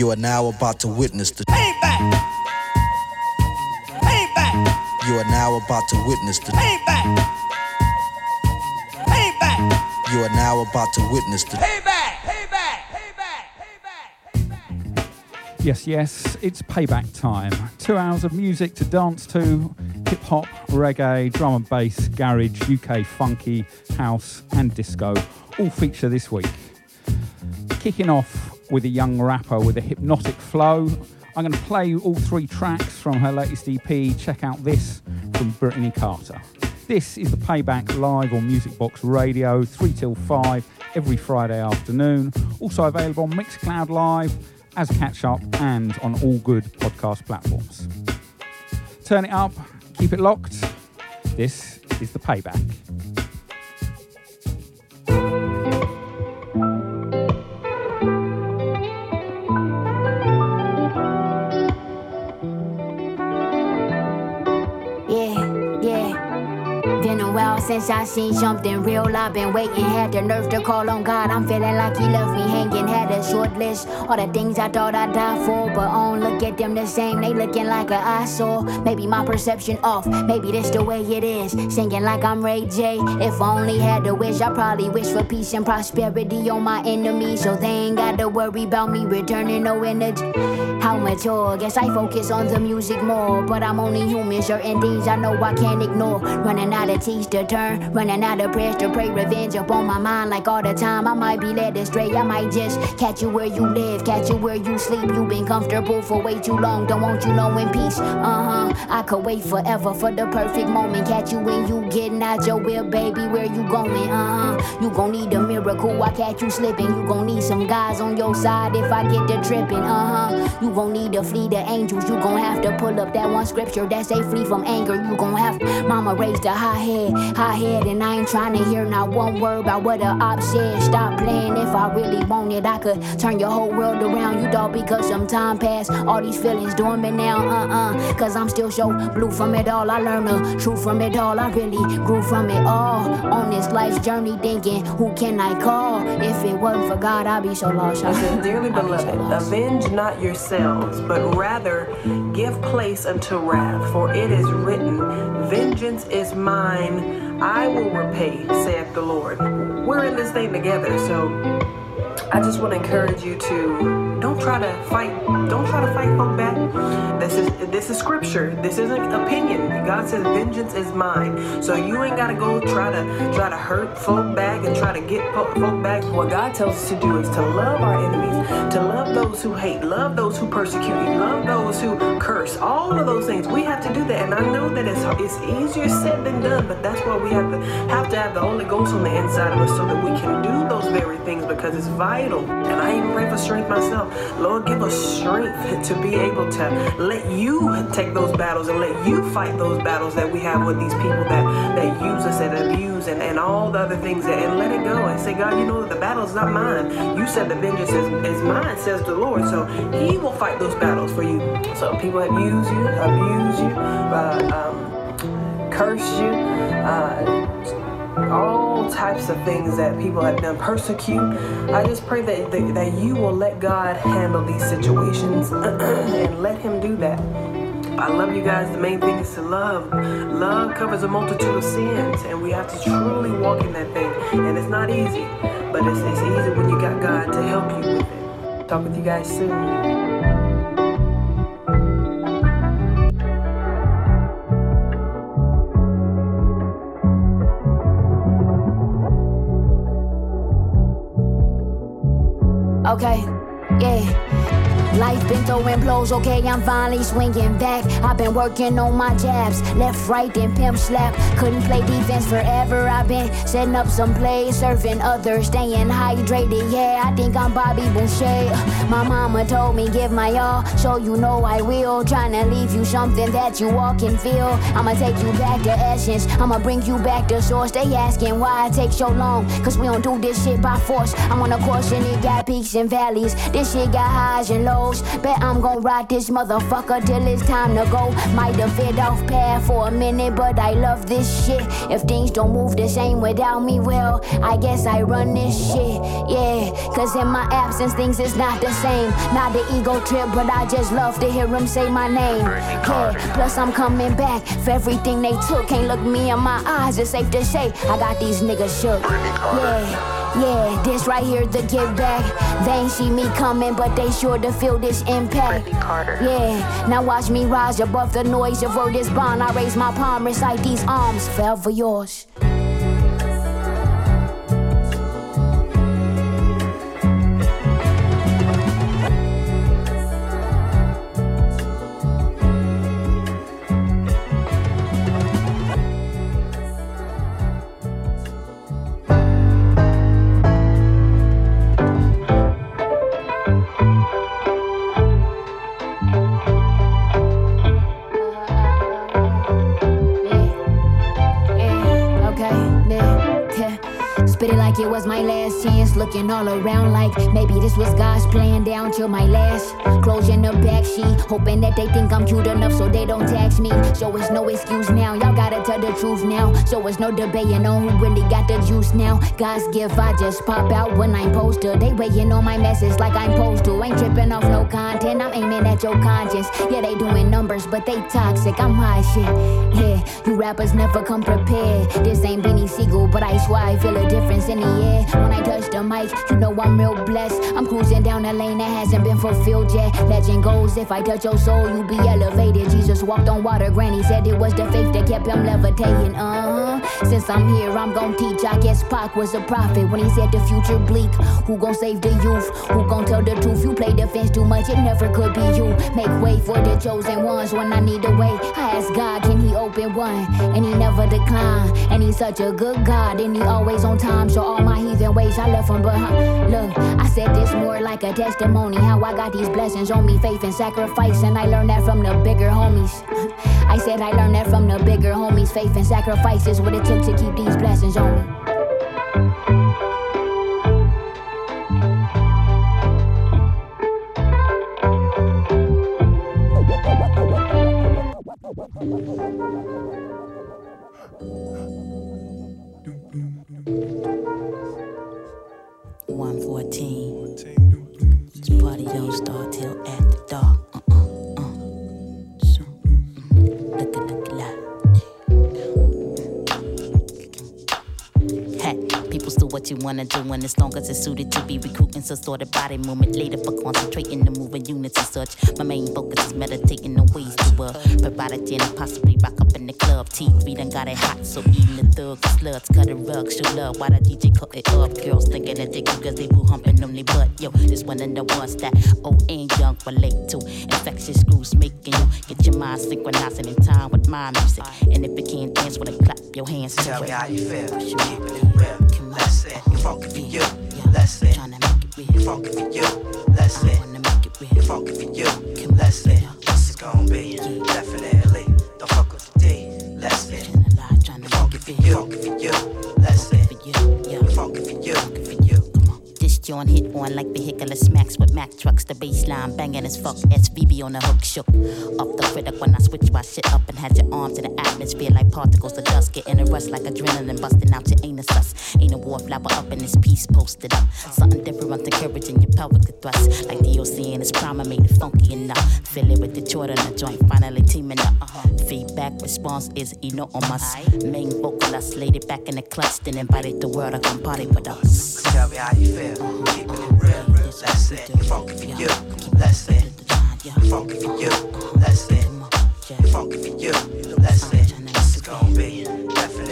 You are now about to witness the payback. Payback. You are now about to witness the payback. Payback. You are now about to witness the payback. Payback. Payback. Payback. Yes, yes, it's payback time. Two hours of music to dance to hip hop, reggae, drum and bass, garage, UK funky, house, and disco all feature this week. Kicking off with a young rapper with a hypnotic flow. I'm going to play all three tracks from her latest EP. Check out this from Brittney Carter. This is the Payback live on Music Box Radio, 3 till 5 every Friday afternoon. Also available on Mixcloud Live as catch up and on all good podcast platforms. Turn it up, keep it locked. This is the Payback. Since I seen something real. I've been waiting, had the nerve to call on God. I'm feeling like He left me hanging. Had a short list, all the things I thought I'd die for, but don't look at them the same. They looking like an eyesore. Maybe my perception off. Maybe this the way it is. Singing like I'm Ray J. If only had the wish, I probably wish for peace and prosperity on my enemies, so they ain't got to worry about me returning no energy. How mature? Guess I focus on the music more, but I'm only human. Certain things I know I can't ignore. Running out of teeth to turn Running out of prayers to pray revenge upon my mind like all the time. I might be led astray. I might just catch you where you live, catch you where you sleep. You've been comfortable for way too long. Don't want you know in peace. Uh huh. I could wait forever for the perfect moment. Catch you when you getting out your will, baby. Where you going? Uh huh. You gon' need a miracle. I catch you slipping. You gon' need some guys on your side if I get to tripping. Uh huh. You gon' need a fleet of angels. You gon' have to pull up that one scripture that say free from anger. You gon' have mama raised a high head, high my head, and I ain't trying to hear not one word about what a op said. Stop playing if I really want it. I could turn your whole world around, you dog, because some time passed. All these feelings doing me now, uh uh. Cause I'm still so blue from it all. I learned the truth from it all. I really grew from it all. On this life's journey, thinking, who can I call? If it wasn't for God, I'd be so lost. Listen, dearly beloved, avenge not yourselves, but rather give place unto wrath. For it is written, Vengeance is mine. I will repay, saith the Lord. We're in this thing together, so I just want to encourage you to don't try to fight. Don't try to fight folk back. This is this is scripture. This isn't opinion. God says vengeance is mine. So you ain't gotta go try to try to hurt folk back and try to get folk back. What God tells us to do is to love our enemies, to love those who hate, love those who persecute you, love those who curse. All of those things we have to do that. And I know that it's it's easier said than done, but that's why we have to have to have the Holy Ghost on the inside of us so that we can do those very things because it's vital. And I even pray for strength myself. Lord, give us strength to be able to let you take those battles and let you fight those battles that we have with these people that, that use us and abuse and, and all the other things that, and let it go and say, God, you know that the battle is not mine. You said the vengeance is, is mine, says the Lord. So he will fight those battles for you. So people abuse you, abuse you, uh, um, curse you, uh, all types of things that people have done, persecute. I just pray that, that, that you will let God handle these situations and let Him do that. I love you guys. The main thing is to love. Love covers a multitude of sins, and we have to truly walk in that thing. And it's not easy, but it's, it's easy when you got God to help you with it. Talk with you guys soon. Okay, yeah. Life been throwing blows, okay, I'm finally swinging back. I've been working on my jabs, left, right, then pimp slap. Couldn't play defense forever. I've been setting up some plays, serving others, staying hydrated. Yeah, I think I'm Bobby Boucher. My mama told me give my all, so you know I will. Trying to leave you something that you all can feel. I'ma take you back to essence. I'ma bring you back to source. They asking why it takes so long, cause we don't do this shit by force. I'm on a course and it got peaks and valleys. This shit got highs and lows shows. Bet I'm gonna ride this motherfucker till it's time to go. Might have veered off path for a minute, but I love this shit. If things don't move the same without me, well, I guess I run this shit. Yeah, cause in my absence, things is not the same. Not the ego trip, but I just love to hear him say my name. Yeah, plus I'm coming back for everything they took. Can't look me in my eyes, it's safe to say I got these niggas shook. Yeah. Yeah, this right here the get back. They ain't see me coming, but they sure to feel this impact. Yeah, now watch me rise above the noise of word is bond. I raise my palm, recite these arms, forever yours. It like it was my last chance. Looking all around like maybe this was God's plan down till my last. Closing the back sheet, hoping that they think I'm cute enough so they don't tax me. So it's no excuse now. Y'all gotta tell the truth now. So it's no debating on who really got the juice now. God's gift, I just pop out when I'm posted. They waiting on my message like I'm supposed to. Ain't tripping off no content. I'm aiming at your conscience. Yeah, they doing numbers, but they toxic. I'm high shit. Yeah, you rappers never come prepared. This ain't Benny Siegel, but I swear I feel a difference in the air. When I touch the mic, you know I'm real blessed. I'm cruising down a lane that hasn't been fulfilled yet. Legend goes, if I touch your soul, you'll be elevated. Jesus walked on water, Granny said it was the faith that kept him levitating. Uh huh. Since I'm here, I'm gon' teach. I guess Pac was a prophet when he said the future bleak. Who gon' save the youth? Who gon' tell the truth? You play defense too much, it never could be you. Make way for the chosen ones when I need a way. I ask God, can he open one? And he never decline. And he's such a good God, and he always on time times so all my heathen ways I left them, but huh, look, I said this more like a testimony how I got these blessings on me, faith and sacrifice, and I learned that from the bigger homies. I said I learned that from the bigger homies, faith and sacrifice is what it took to keep these blessings on me. Doom, doom. 114. This party don't start till after dark. What you wanna do when as long as it's suited to be recruiting so sort of body movement later for concentrating the moving units and such. My main focus is meditating on ways to uh, provide a gin and possibly rock up in the club. T3 done got it hot, so even the thugs, sluts, cut a rug, show love while the DJ cut it up. Girls thinking that they cause they boo humping on their butt. Yo, this one of the ones that old and young relate to. Infectious grooves making you get your mind synchronizing in time with my music. And if you can't dance with it, clap your hands Tell me how you feel. Keeping it real. That's it. You funky for you. That's it. Tryna make it You funky for you. I it. wanna make it You funky for you. That's it. What's it gonna be? Definitely. Don't fuck with the D. That's it. Tryna lie, tryna You make funky it for you. On. Hit on like vehicular smacks with Mack trucks. The baseline banging as fuck. SVB on the hook shook. Off the critic when I switch my shit up and had your arms in the atmosphere like particles of dust. Getting a rush like adrenaline busting out your anus sus. Ain't a wallflower up in this piece posted up. Something different, encouraging your pelvic to thrust. Like DOC in his prime, I made it funky enough. Fill it with the Jordan, the joint finally teaming up. Feedback response is enormous. Main vocalist laid it back in the clutch, then invited the world to come party with us. Tell me how you feel. That's it. Funky for you. That's it. Funky for you. That's it. Funky for you. That's it. What's it gonna be? Definitely.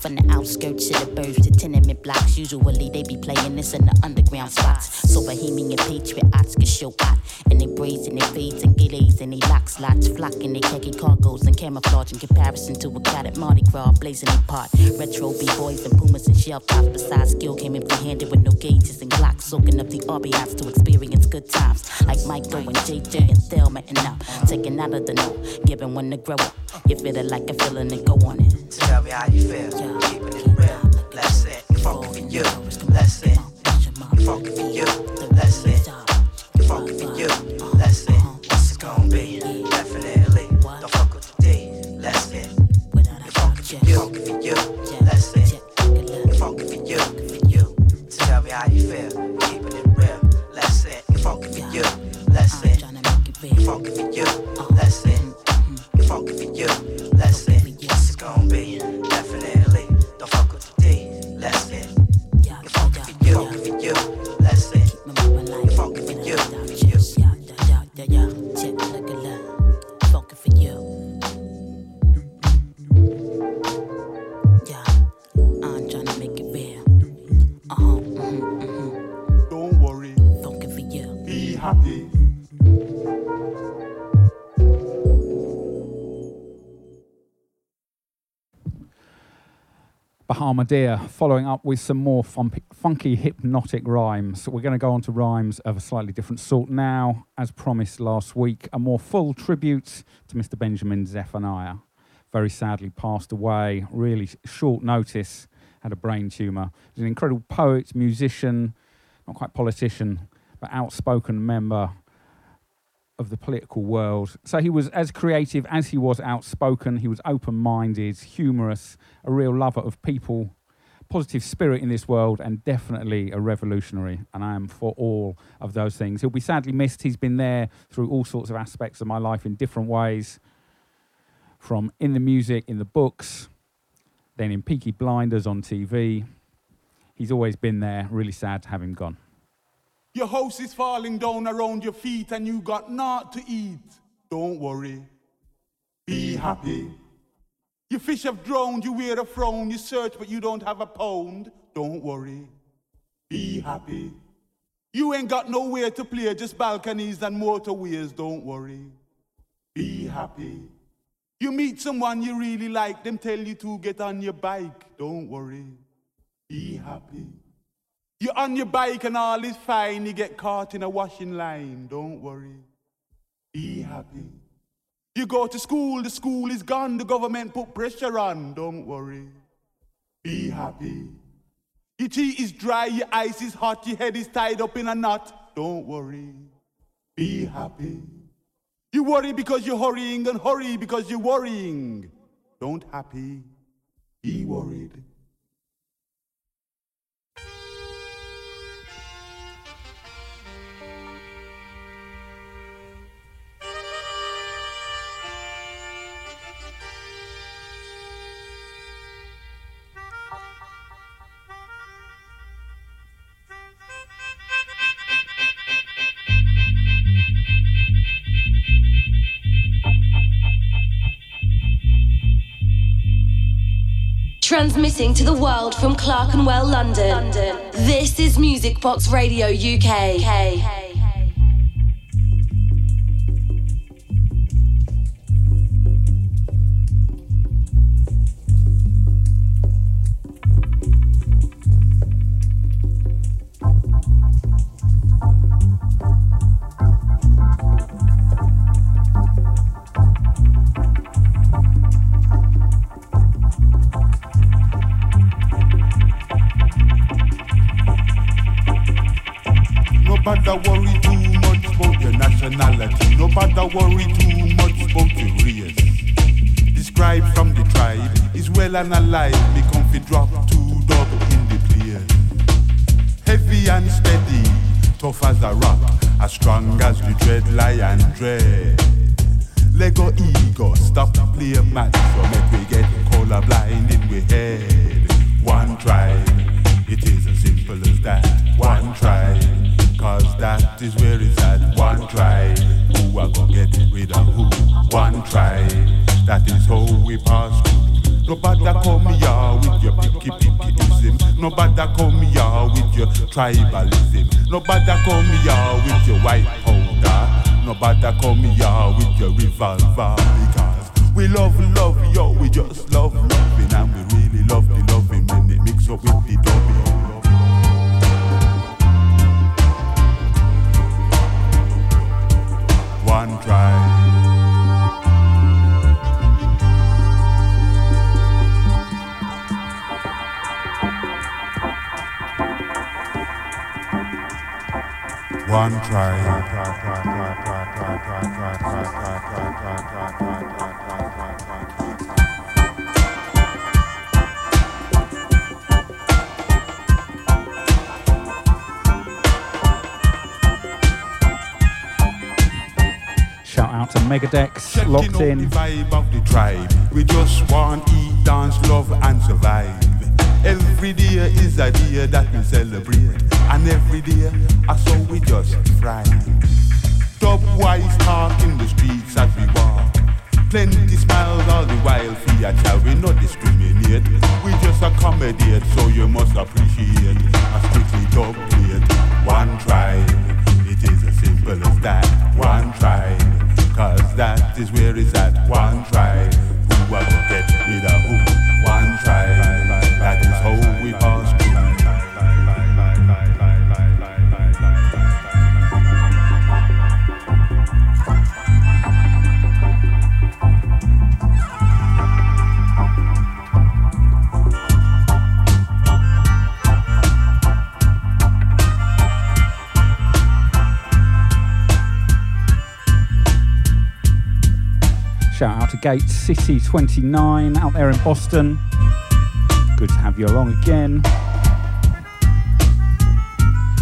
From the outskirts of the burbs to tenement blocks. Usually they be playing this in the underground spots. So Bohemian patriots can show out. And they braids and they fades and gillies and they locks lots. Flocking they khaki cargoes and camouflage in comparison to a cat at Mardi Gras blazing a pot. Retro B-boys and pumas and shell tops. Besides skill came empty handed with no gauges and glocks. Soaking up the RBIs to experience good times. Like Michael and JJ and Thelma and now. Taking out of the no, giving one to grow up. You feel it like a feeling and go on it. Tell me how you feel. Keeping it's gonna be. Funky for you. Keeping it. Funky for you. Let's it. Bahamadia, following up with some more fun- funky hypnotic rhymes. We're going to go on to rhymes of a slightly different sort now. As promised last week, a more full tribute to Mr. Benjamin Zephaniah. Very sadly passed away, really short notice, had a brain tumour. He's an incredible poet, musician, not quite politician, but outspoken member of the political world. So he was as creative as he was outspoken. He was open minded, humorous, a real lover of people, positive spirit in this world, and definitely a revolutionary. And I am for all of those things. He'll be sadly missed. He's been there through all sorts of aspects of my life in different ways from in the music, in the books, then in Peaky Blinders on TV. He's always been there. Really sad to have him gone. Your house is falling down around your feet and you got naught to eat. Don't worry. Be happy. Your fish have drowned, you wear a frown, you search but you don't have a pound. Don't worry. Be happy. You ain't got nowhere to play, just balconies and motorways. Don't worry. Be happy. You meet someone you really like, them tell you to get on your bike. Don't worry. Be happy. You're on your bike and all is fine. You get caught in a washing line. Don't worry. Be happy. You go to school, the school is gone. The government put pressure on. Don't worry. Be happy. Your tea is dry, your ice is hot, your head is tied up in a knot. Don't worry. Be happy. You worry because you're hurrying and hurry because you're worrying. Don't happy. Be worried. Transmitting to the world from Clerkenwell, London. This is Music Box Radio UK. One tribe. Shout out to Megadex, locked in. the vibe of the tribe. We just want to eat, dance, love, and survive. Every day is a day that we celebrate, and every day I saw we just fry. Dub wise talk in the streets as we walk. Plenty smiles all the while, a child, we not discriminate. We just accommodate, so you must appreciate. A strictly dub plate, one tribe. It is as simple as that, one tribe. Cause that is where it's at, one tribe. Who I go get rid of who? Gate City 29 out there in Boston. Good to have you along again.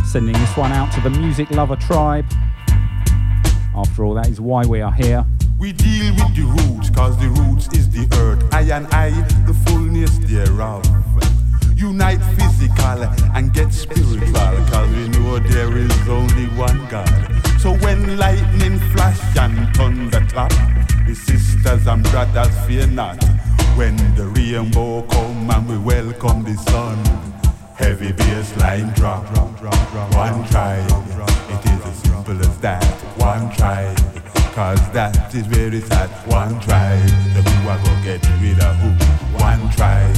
Sending this one out to the Music Lover Tribe. After all, that is why we are here. We deal with the roots, cause the roots is the earth. I and I, the fullness thereof. Unite physical and get spiritual, cause we know there is only one God. So when lightning flash and thunder clap, sisters and brothers fear not. When the rainbow come and we welcome the sun. Heavy bass line drop, one tribe. It is as simple as that, one tribe. Cause that is where it's at, one tribe. The who gonna get rid of who, one tribe.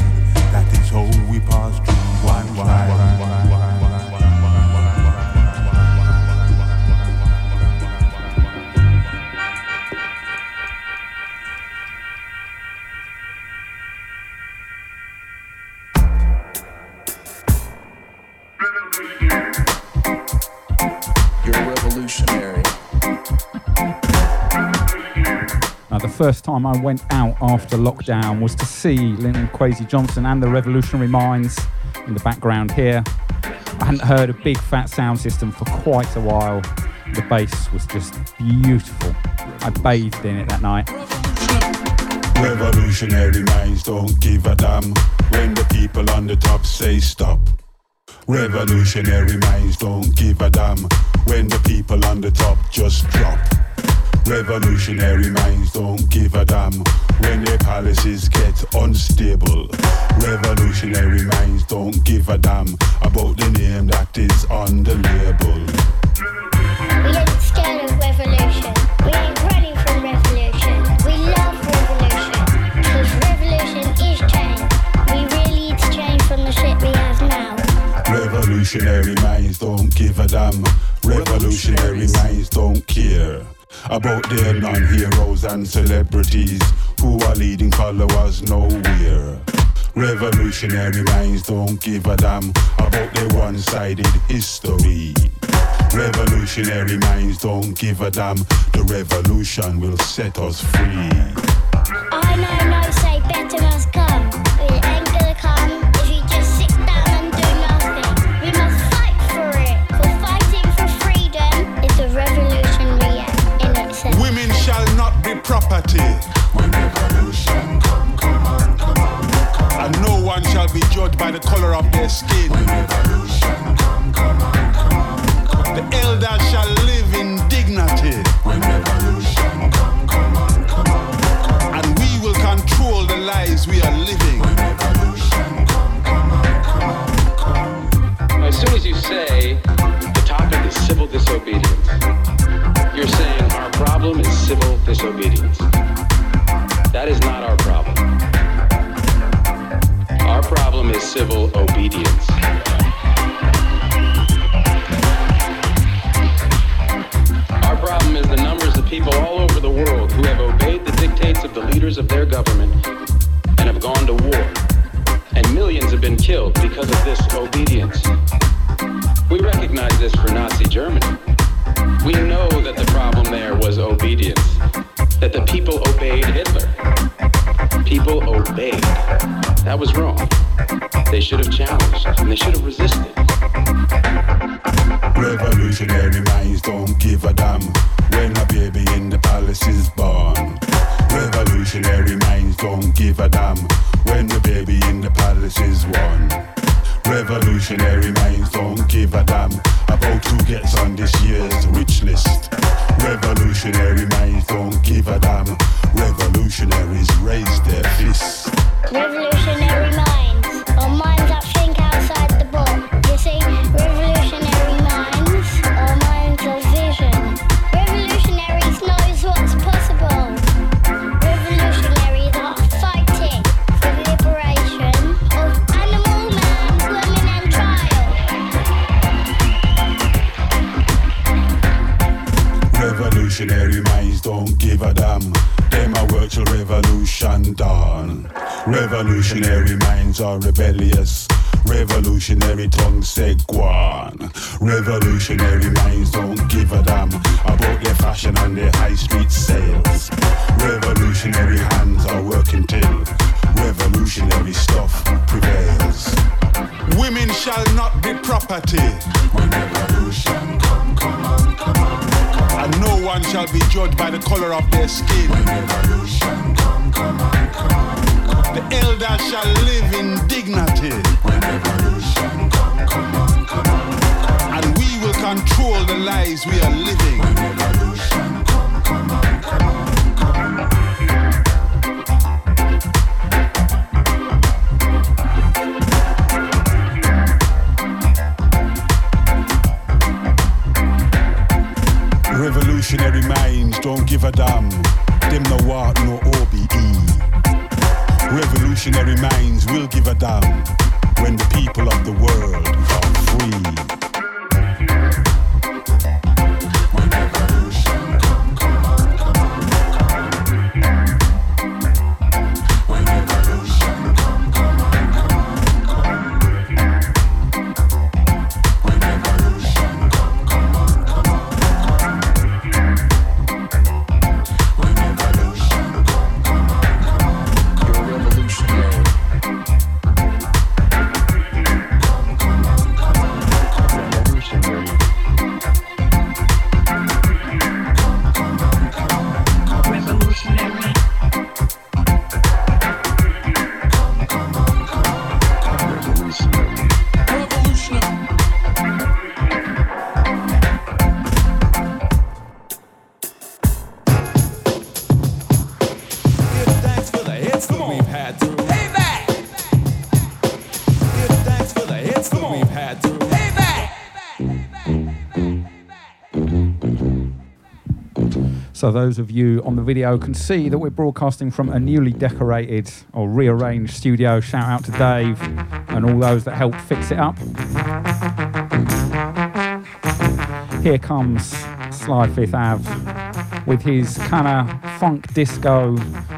That is how we pass through, one tribe. First time I went out after lockdown was to see Linton Kwesi Johnson and the Revolutionary Minds in the background here. I hadn't heard a big fat sound system for quite a while. The bass was just beautiful. I bathed in it that night. Revolutionary minds don't give a damn when the people on the top say stop. Revolutionary minds don't give a damn when the people on the top just drop. Revolutionary minds don't give a damn when their policies get unstable. Revolutionary minds don't give a damn about the name that is on the label. We ain't scared of revolution. We ain't running from revolution. We love revolution. Because revolution is change. We really need to change from the shit we have now. Revolutionary minds don't give a damn. Revolutionary minds don't care about their non-heroes and celebrities who are leading followers nowhere. Revolutionary minds don't give a damn about their one-sided history. Revolutionary minds don't give a damn. The revolution will set us free. I know, no, say by the color of their skin. The elder shall live in dignity. And we will control the lives we are living. As soon as you say the topic is civil disobedience, you're saying our problem is civil disobedience. Of their government and have gone to war. And millions have been killed because of this obedience. We recognize this for Nazi Germany. We know that the problem there was obedience, that the people obeyed Hitler. People obeyed. That was wrong. They should have challenged and they should have resisted. Revolutionary minds don't give a damn when a baby in the palace is. Revolutionary minds don't give a damn when the baby in the palace is born. Revolutionary minds don't give a damn about who gets on this year's rich list. Revolutionary minds don't give a damn. Revolutionaries raise their fists. Revolutionary minds, or minds that think outside the Revolutionary minds are rebellious. Revolutionary tongues say guan. Revolutionary minds don't give a damn about their fashion and their high street sales. Revolutionary hands are working till revolutionary stuff prevails. Women shall not be property. When revolution come, come on, come on. And no one shall be judged by the color of their skin. When revolution come, come on, come on. The elder shall live in dignity. When revolution come, come on, come on, come on. And we will control the lives we are living. When revolution come, come on, come on, come on. Revolutionary minds don't give a damn. Them no what no damn when the people Those of you on the video can see that we're broadcasting from a newly decorated or rearranged studio. Shout out to Dave and all those that helped fix it up. Here comes Sly Fifth Ave with his kind of funk disco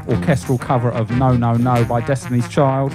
orchestral cover of No No No by Destiny's Child.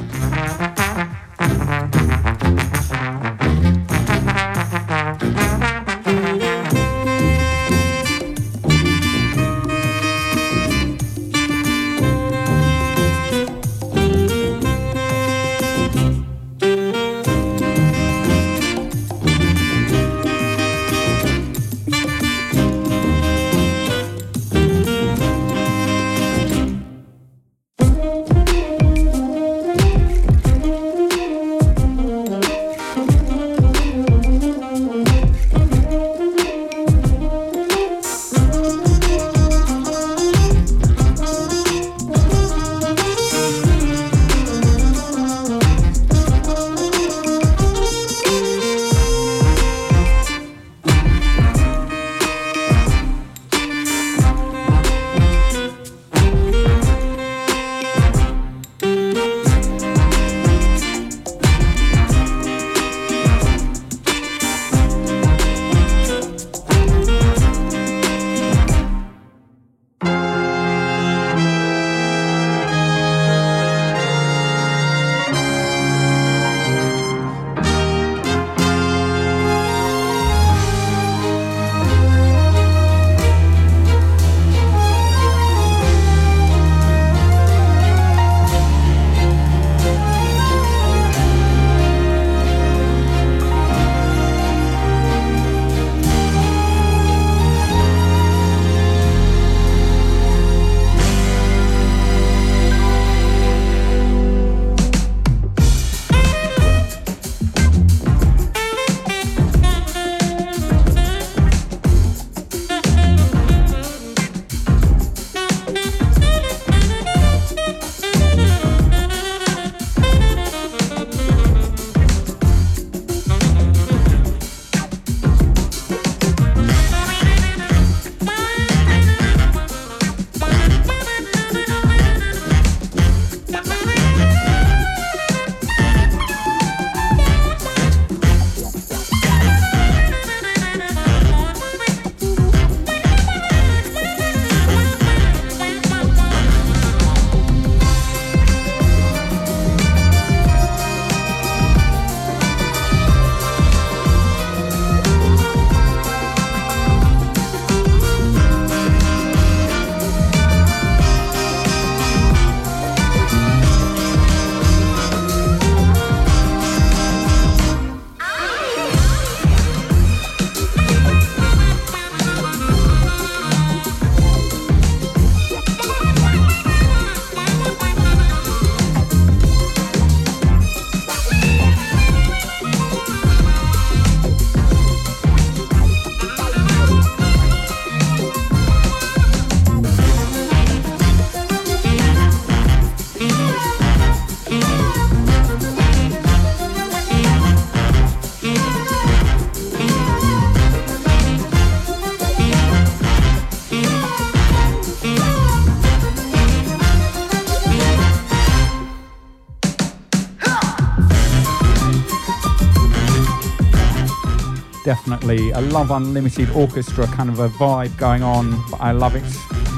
Definitely a Love Unlimited orchestra kind of a vibe going on, but I love it.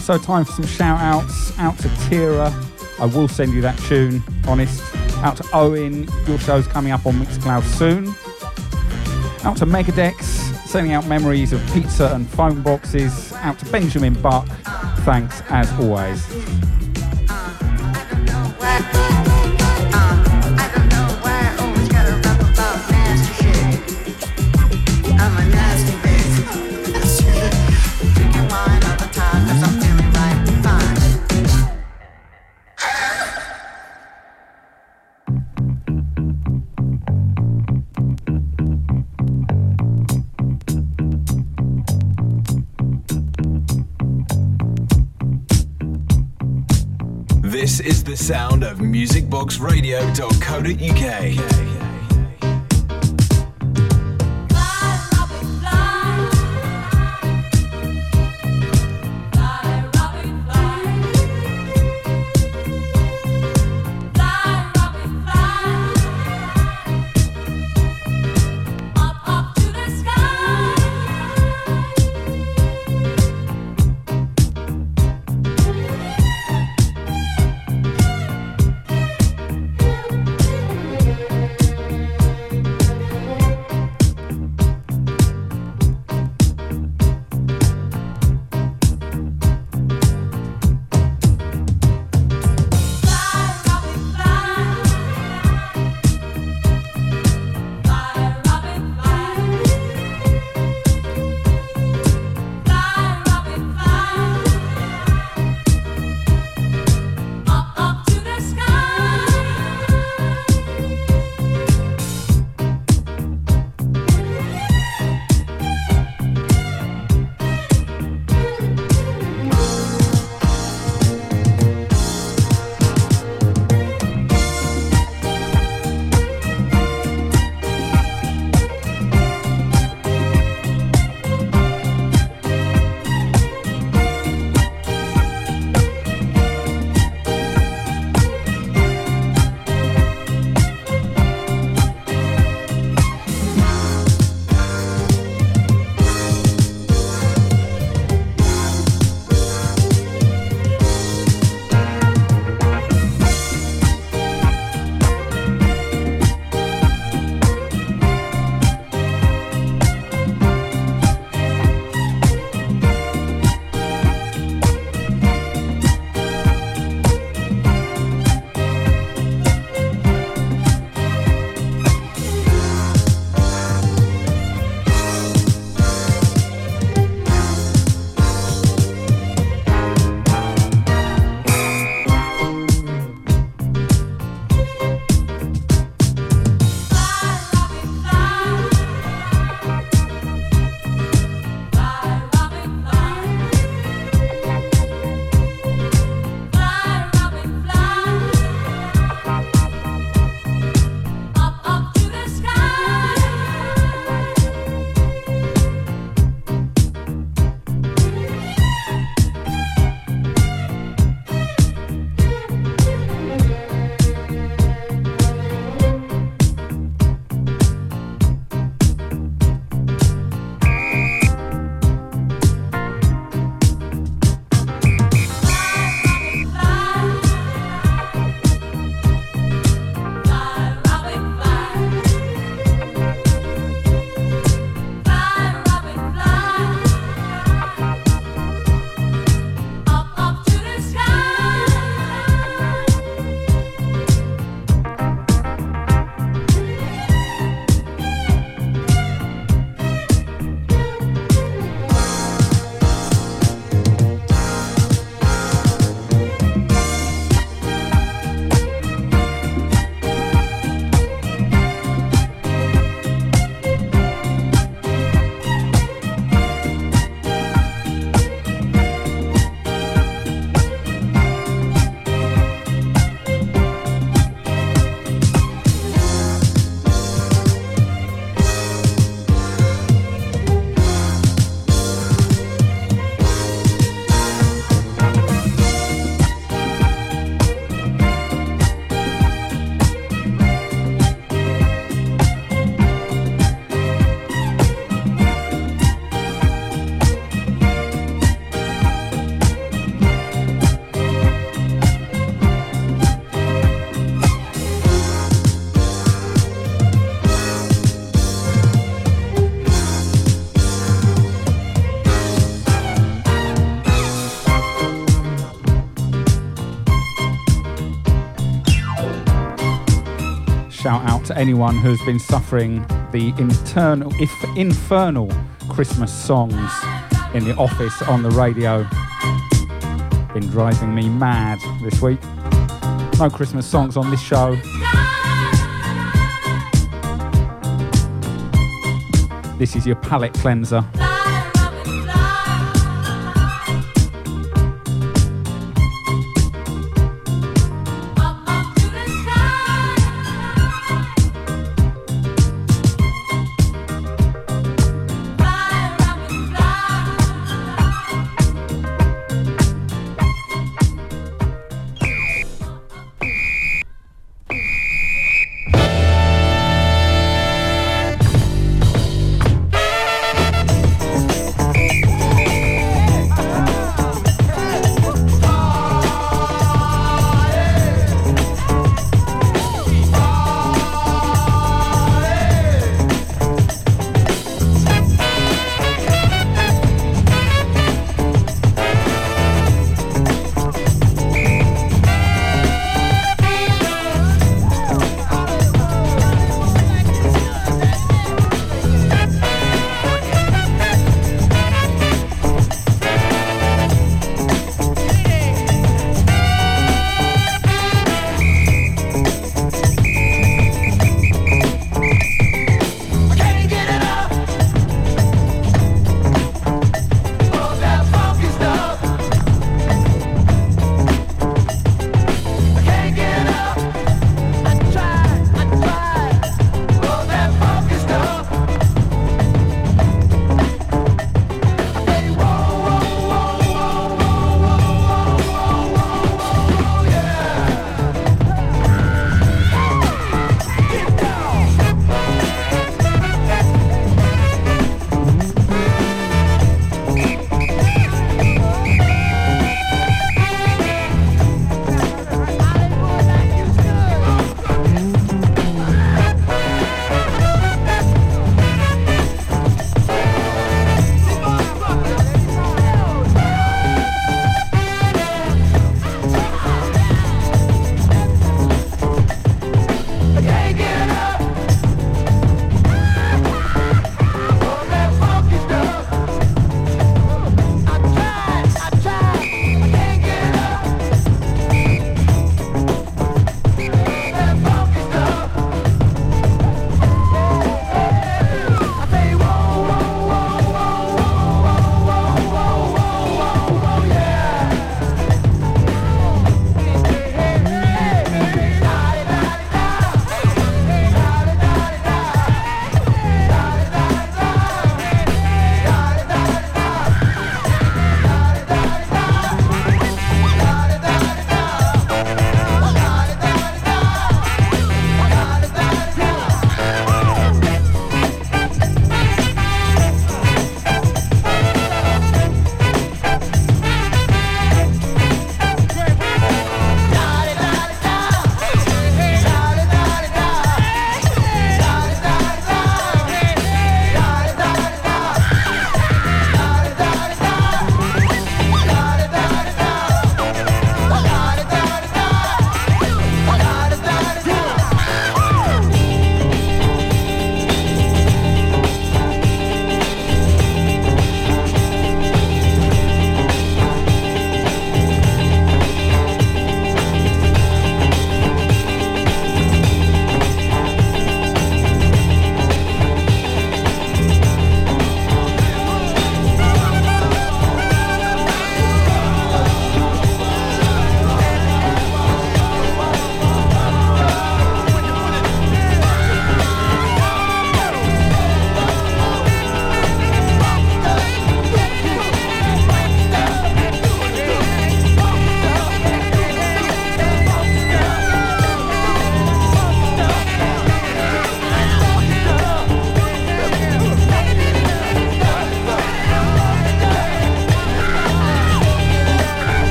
So, time for some shout outs. Out to Tira, I will send you that tune, honest. Out to Owen, your show's coming up on Mixcloud soon. Out to Megadex, sending out memories of pizza and phone boxes. Out to Benjamin Buck, thanks as always. Sound of musicboxradio.co.uk. anyone who's been suffering the internal, if infernal Christmas songs in the office on the radio. Been driving me mad this week. No Christmas songs on this show. This is your palate cleanser.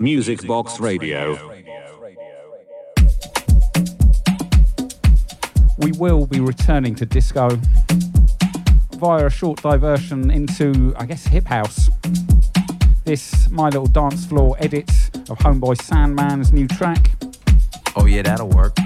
Music Box Radio. we will be returning to disco via a short diversion into, I guess, hip house. This My Little Dance Floor edit of Homeboy Sandman's new track. Oh, yeah, that'll work.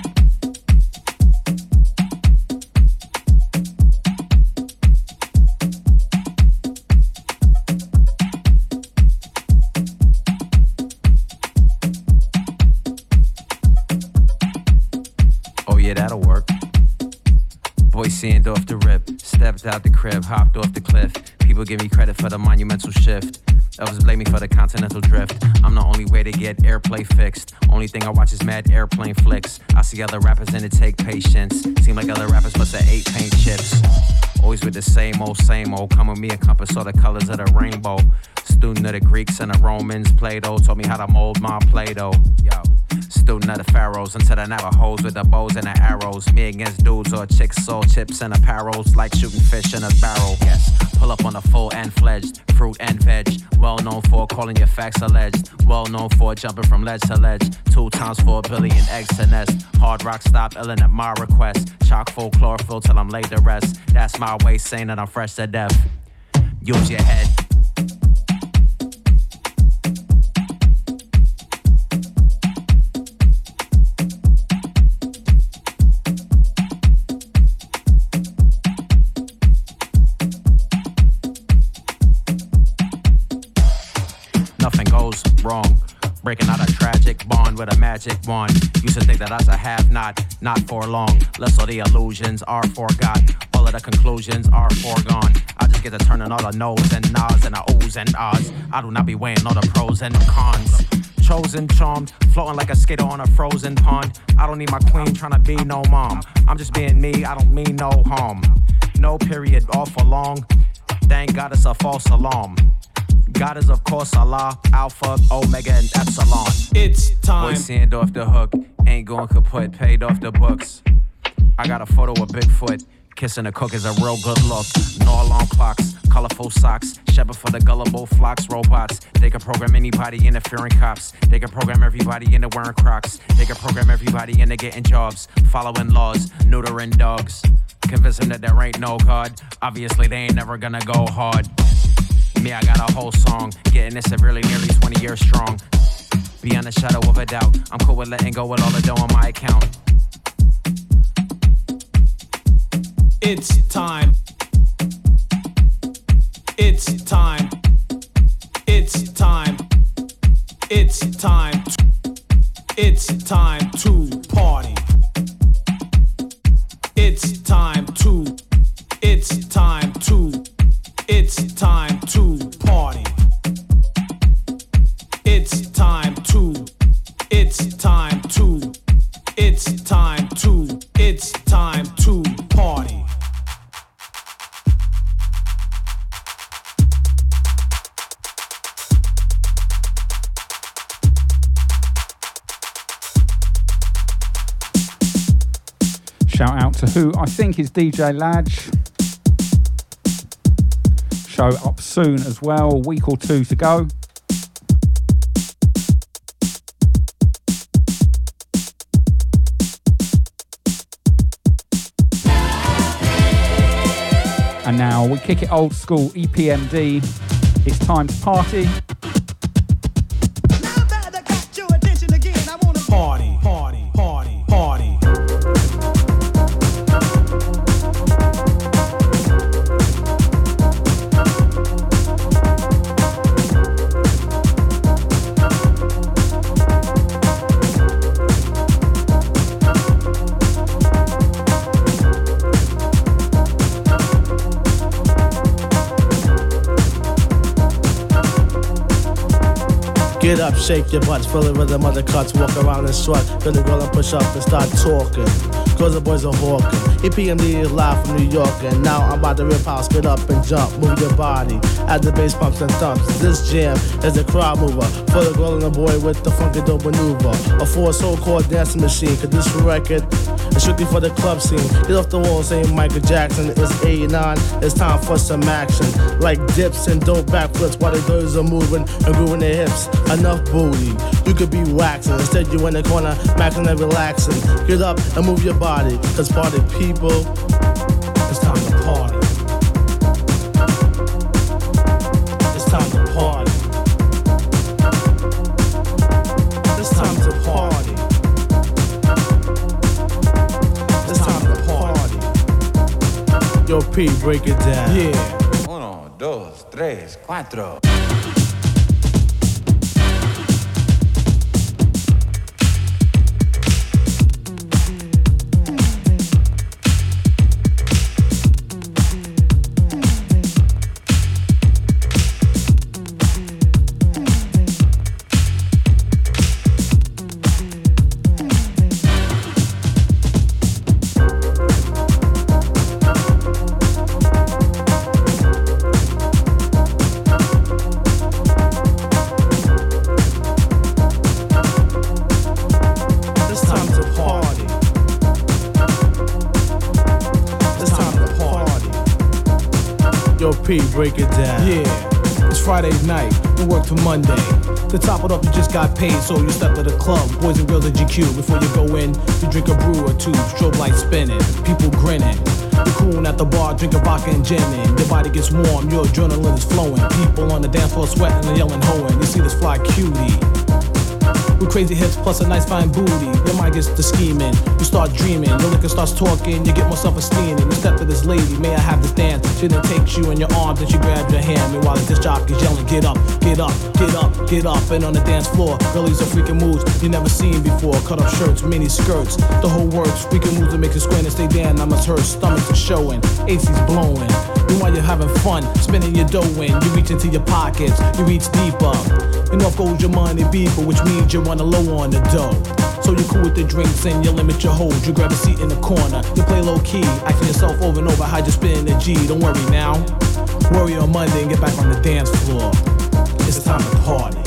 Out the crib, hopped off the cliff. People give me credit for the monumental shift. Others blame me for the continental drift. I'm the only way to get airplay fixed. Only thing I watch is mad airplane flicks. I see other rappers and it take patience. Seem like other rappers must have ate paint chips. Always with the same old, same old. Come with me, and compass all the colors of the rainbow. Student of the Greeks and the Romans, Plato taught me how to mold my Play-Doh. Yo. Student of the pharaohs until the Navajos with the bows and the arrows. Me against dudes or chicks, soul chips and apparels. Like shooting fish in a barrel. Yes, pull up on the full and fledged. Fruit and veg. Well known for calling your facts alleged. Well known for jumping from ledge to ledge. Two times for a billion eggs to nest. Hard rock stop, illin' at my request. Chock full chlorophyll till I'm laid to rest. That's my way saying that I'm fresh to death. Use your head. Breaking out a tragic bond with a magic wand. Used to think that was a have not, not for long. Less of the illusions are forgot. All of the conclusions are foregone. I just get to turning all the no's and nods and the O's and ahs. I do not be weighing all the pros and cons. Chosen, charmed, floating like a skater on a frozen pond. I don't need my queen trying to be no mom. I'm just being me, I don't mean no harm. No period, all for long. Thank God it's a false alarm. God is, of course, Allah, Alpha, Omega, and Epsilon. It's time. Boy, sand off the hook, ain't going kaput, paid off the books. I got a photo of Bigfoot. Kissing a cook is a real good look. No alarm clocks, colorful socks, shepherd for the gullible flocks, robots. They can program anybody interfering cops. They can program everybody into wearing crocs. They can program everybody into getting jobs, following laws, neutering dogs. Convince them that there ain't no God. Obviously, they ain't never gonna go hard. Me, I got a whole song, getting it severely, nearly 20 years strong. Beyond a shadow of a doubt, I'm cool with letting go with all the dough on my account. It's time. It's time. It's time. It's time. It's time to party. It's time to. It's time to. It's time to It's time to. It's time to party. Shout out to who I think is DJ Ladge. Show up soon as well, week or two to go. And now we kick it old school EPMD. It's time to party. Up, shake your butts, feel the rhythm of the cuts, walk around and strut. Feel the girl and push up and start talking. Cause the boys are hawking. EPMD is live from New York, and now I'm about to rip out, get up and jump, move your body. As the bass pumps and thumps. This jam is a crowd mover. For the girl and the boy with the funky dope maneuver. A four so called dancing machine, cause this record is strictly for the club scene. Get off the wall saying Michael Jackson is 89. It's time for some action. Like dips and dope backflips while the girls are moving and grooving their hips. Enough booty. You could be waxing. Instead, you in the corner, maxing and relaxing. Get up and move your body. Cause party people, it's time to party. P, break it down. Yeah. Uno, dos, tres, cuatro. Break it down. Yeah, it's Friday night, we work till Monday. To top it up, you just got paid, so you step to the club. Boys and girls at GQ. Before you go in, you drink a brew or two. Strobe lights spinning, people grinning. You're cooling at the bar, drinking vodka and gin. and Your body gets warm, your adrenaline is flowing. People on the dance floor sweating and yelling, hoeing. You see this fly cutie. With crazy hips plus a nice fine booty. Your mind gets to scheming. You start dreaming. Your liquor starts talking. You get more self esteem. And you step to this lady. May I have this dance? She then takes you in your arms and she grabs your hand. Meanwhile, the disc jockey's yelling, Get up, get up, get up, get up. And on the dance floor, girlies are freaking moves you never seen before. Cut off shirts, mini skirts. The whole works. Freaking moves that make you squint and stay down. I must hurt. Stomachs are showing. AC's blowing. Meanwhile, you're having fun. Spinning your dough in. You reach into your pockets. You reach deeper. And off goes your money beeper, which means you wanna low on the dough. So you cool with the drinks and you limit your hold. You grab a seat in the corner, you play low key, asking yourself over and over how you spin the G. Don't worry now. Worry on Monday and get back on the dance floor. It's time to party.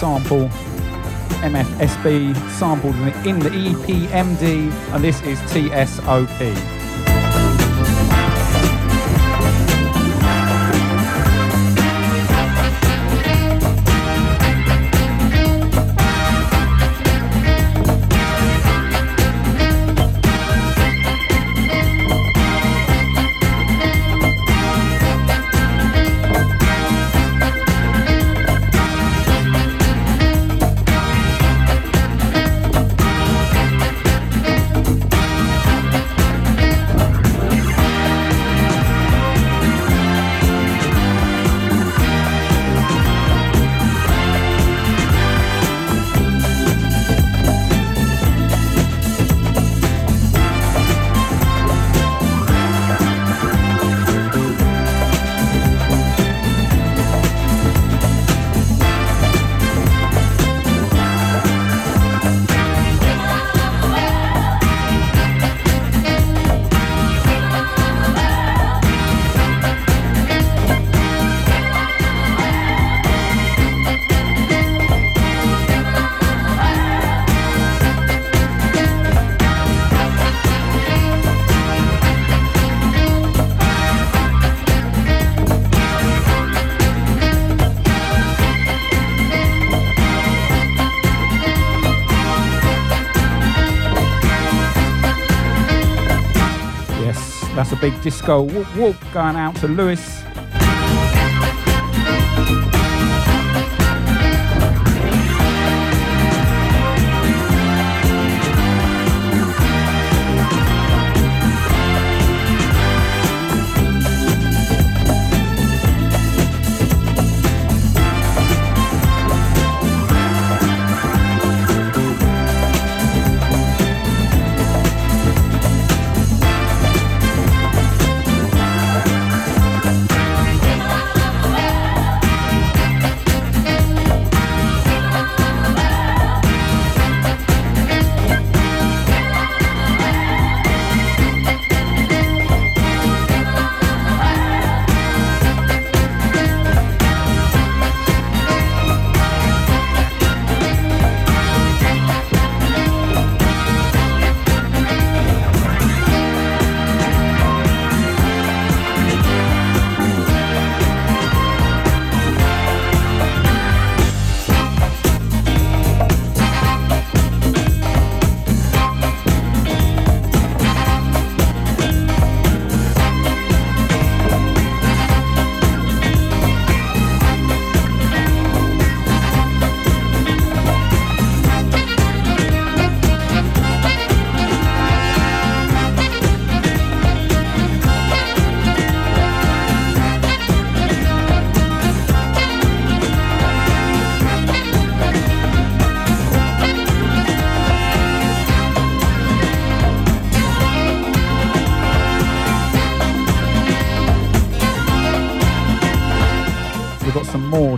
Sample MFSB sampled in the EPMD, and this is TSOP. Disco whoop whoop going out to Lewis.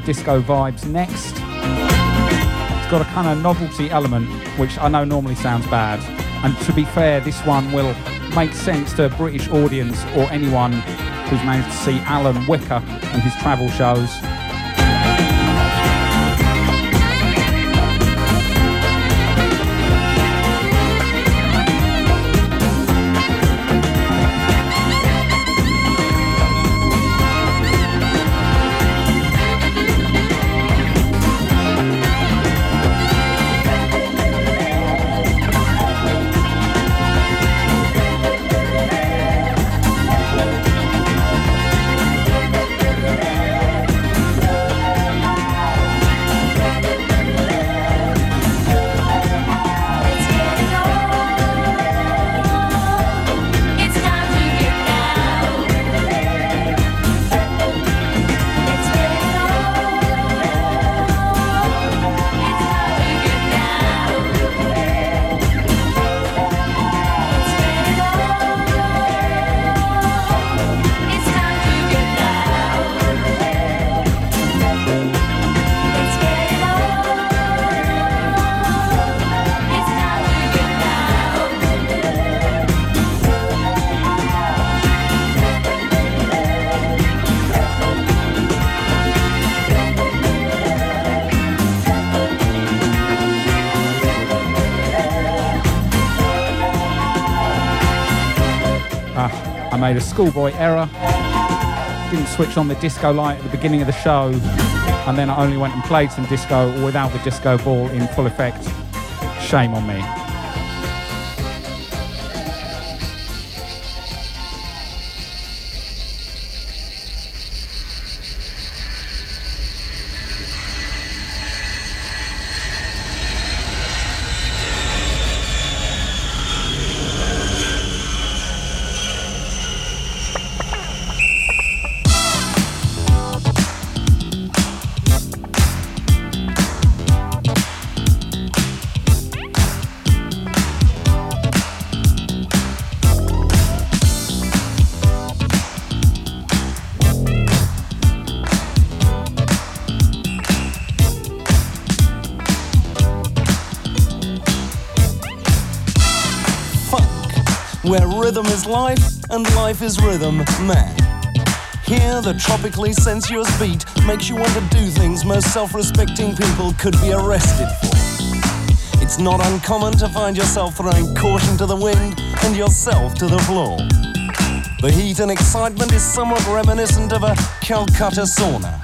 Disco vibes next. It's got a kind of novelty element, which I know normally sounds bad. And to be fair, this one will make sense to a British audience or anyone who's managed to see Alan Whicker and his travel shows. Schoolboy error. Didn't switch on the disco light at the beginning of the show, and then I only went and played some disco without the disco ball in full effect. Shame on me. Life is rhythm, man. Here, the tropically sensuous beat makes you want to do things most self respecting people could be arrested for. It's not uncommon to find yourself throwing caution to the wind and yourself to the floor. The heat and excitement is somewhat reminiscent of a Calcutta sauna.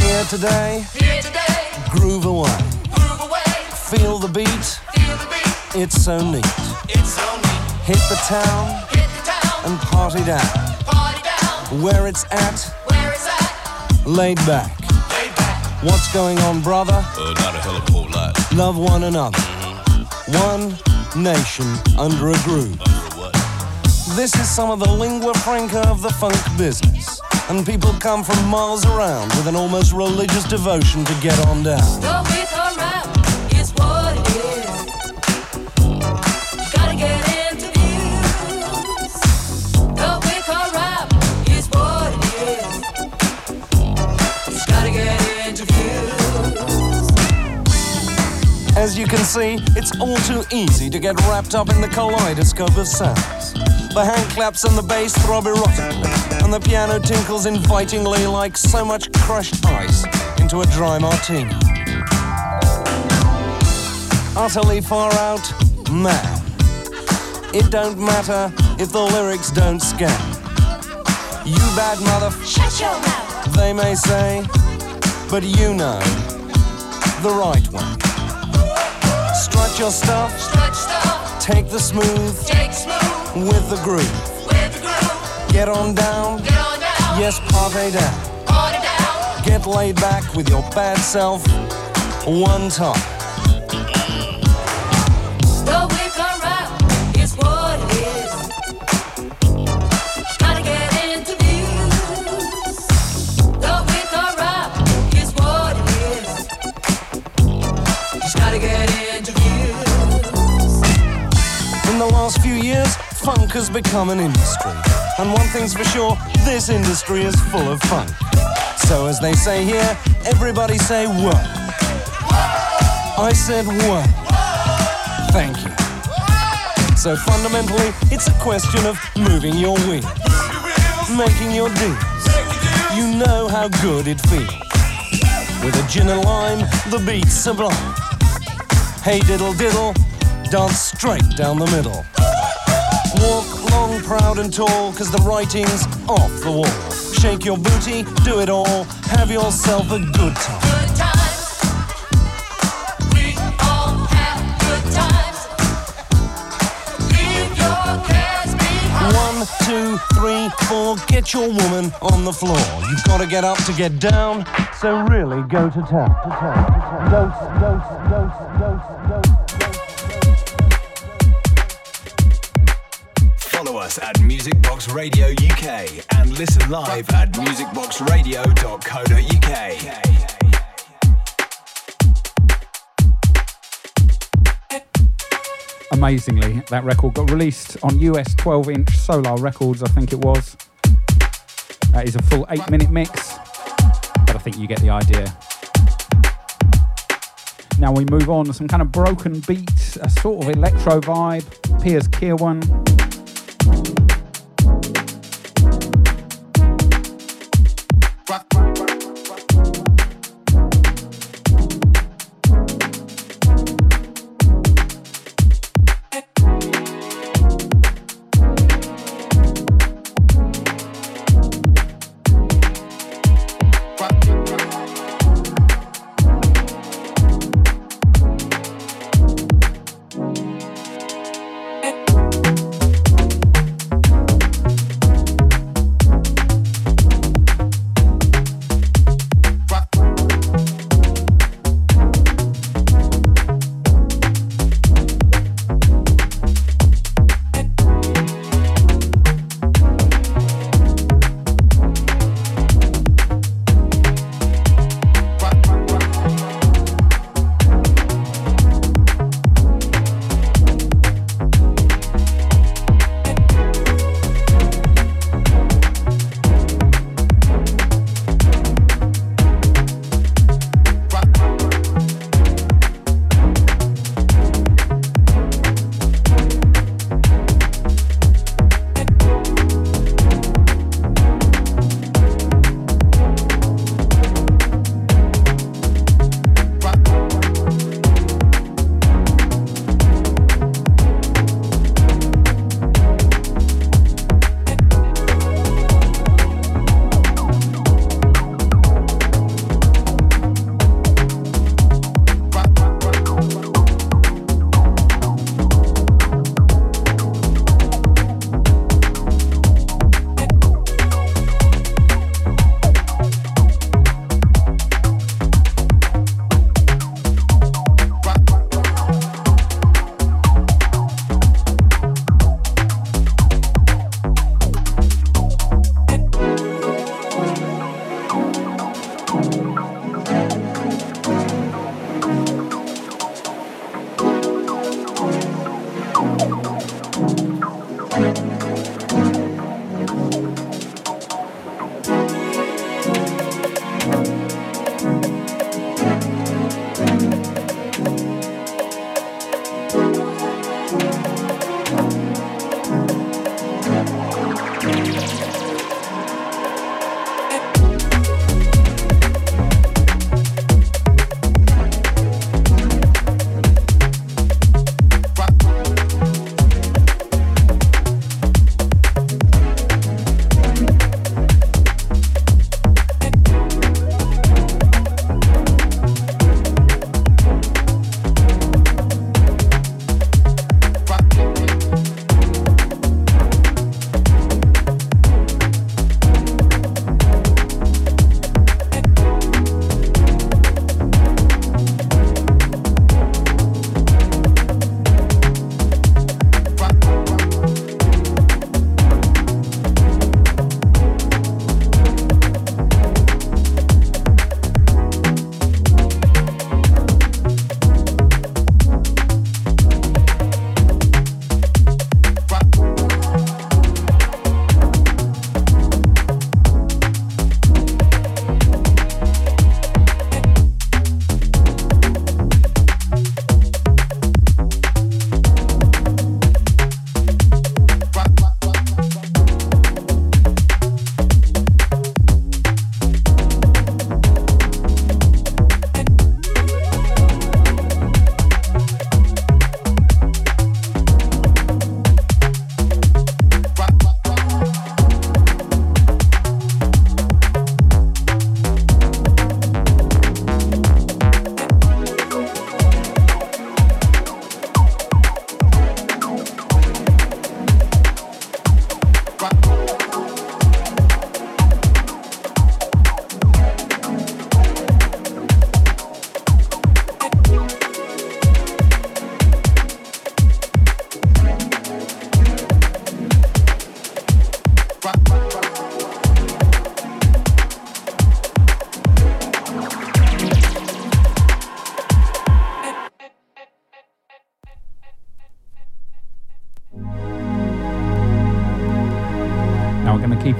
Here today, Here today, groove away. groove away, Feel the beat, feel the beat, it's so neat. it's so neat. Hit the town Hit the town, and party down. party down, Where it's at, where it's at, laid back. lay back. What's going on, brother? Uh, not a hell of a whole lot. Love one another. One nation under a groove. This is some of the lingua franca of the funk business. And people come from miles around with an almost religious devotion to get on down. As you can see, it's all too easy to get wrapped up in the kaleidoscope of sounds. The hand claps and the bass throb erotically, and the piano tinkles invitingly like so much crushed ice into a dry martini. Utterly far out, man. It don't matter if the lyrics don't scan. You bad mother, Shut your mouth. they may say, but you know the right way. Your stuff, Stretch stuff, take the smooth take smooth with the groove. with the groove. Get on down, Get on down, yes, party down. Get laid back with your bad self one time. Funk has become an industry. And one thing's for sure, this industry is full of funk. So, as they say here, everybody say what? I said what? Thank you. So, fundamentally, it's a question of moving your wheels, making your deals. You know how good it feels. With a gin and lime, the beat's sublime. Hey diddle diddle, dance straight down the middle. Walk long, proud and tall, cause the writing's off the wall. Shake your booty, do it all, have yourself a good time. Good times. We all have good times. Leave your cares behind. One, two, three, four, get your woman on the floor. You've gotta get up to get down, so really go to town. To town, to town. Don't, don't, don't, don't, us at Music Box Radio UK and listen live at musicboxradio.co.uk. Amazingly, that record got released on US 12 inch Solar Records, I think it was. That is a full eight minute mix, but I think you get the idea. Now we move on to some kind of broken beat, a sort of electro vibe. Piers Kirwan. Thank you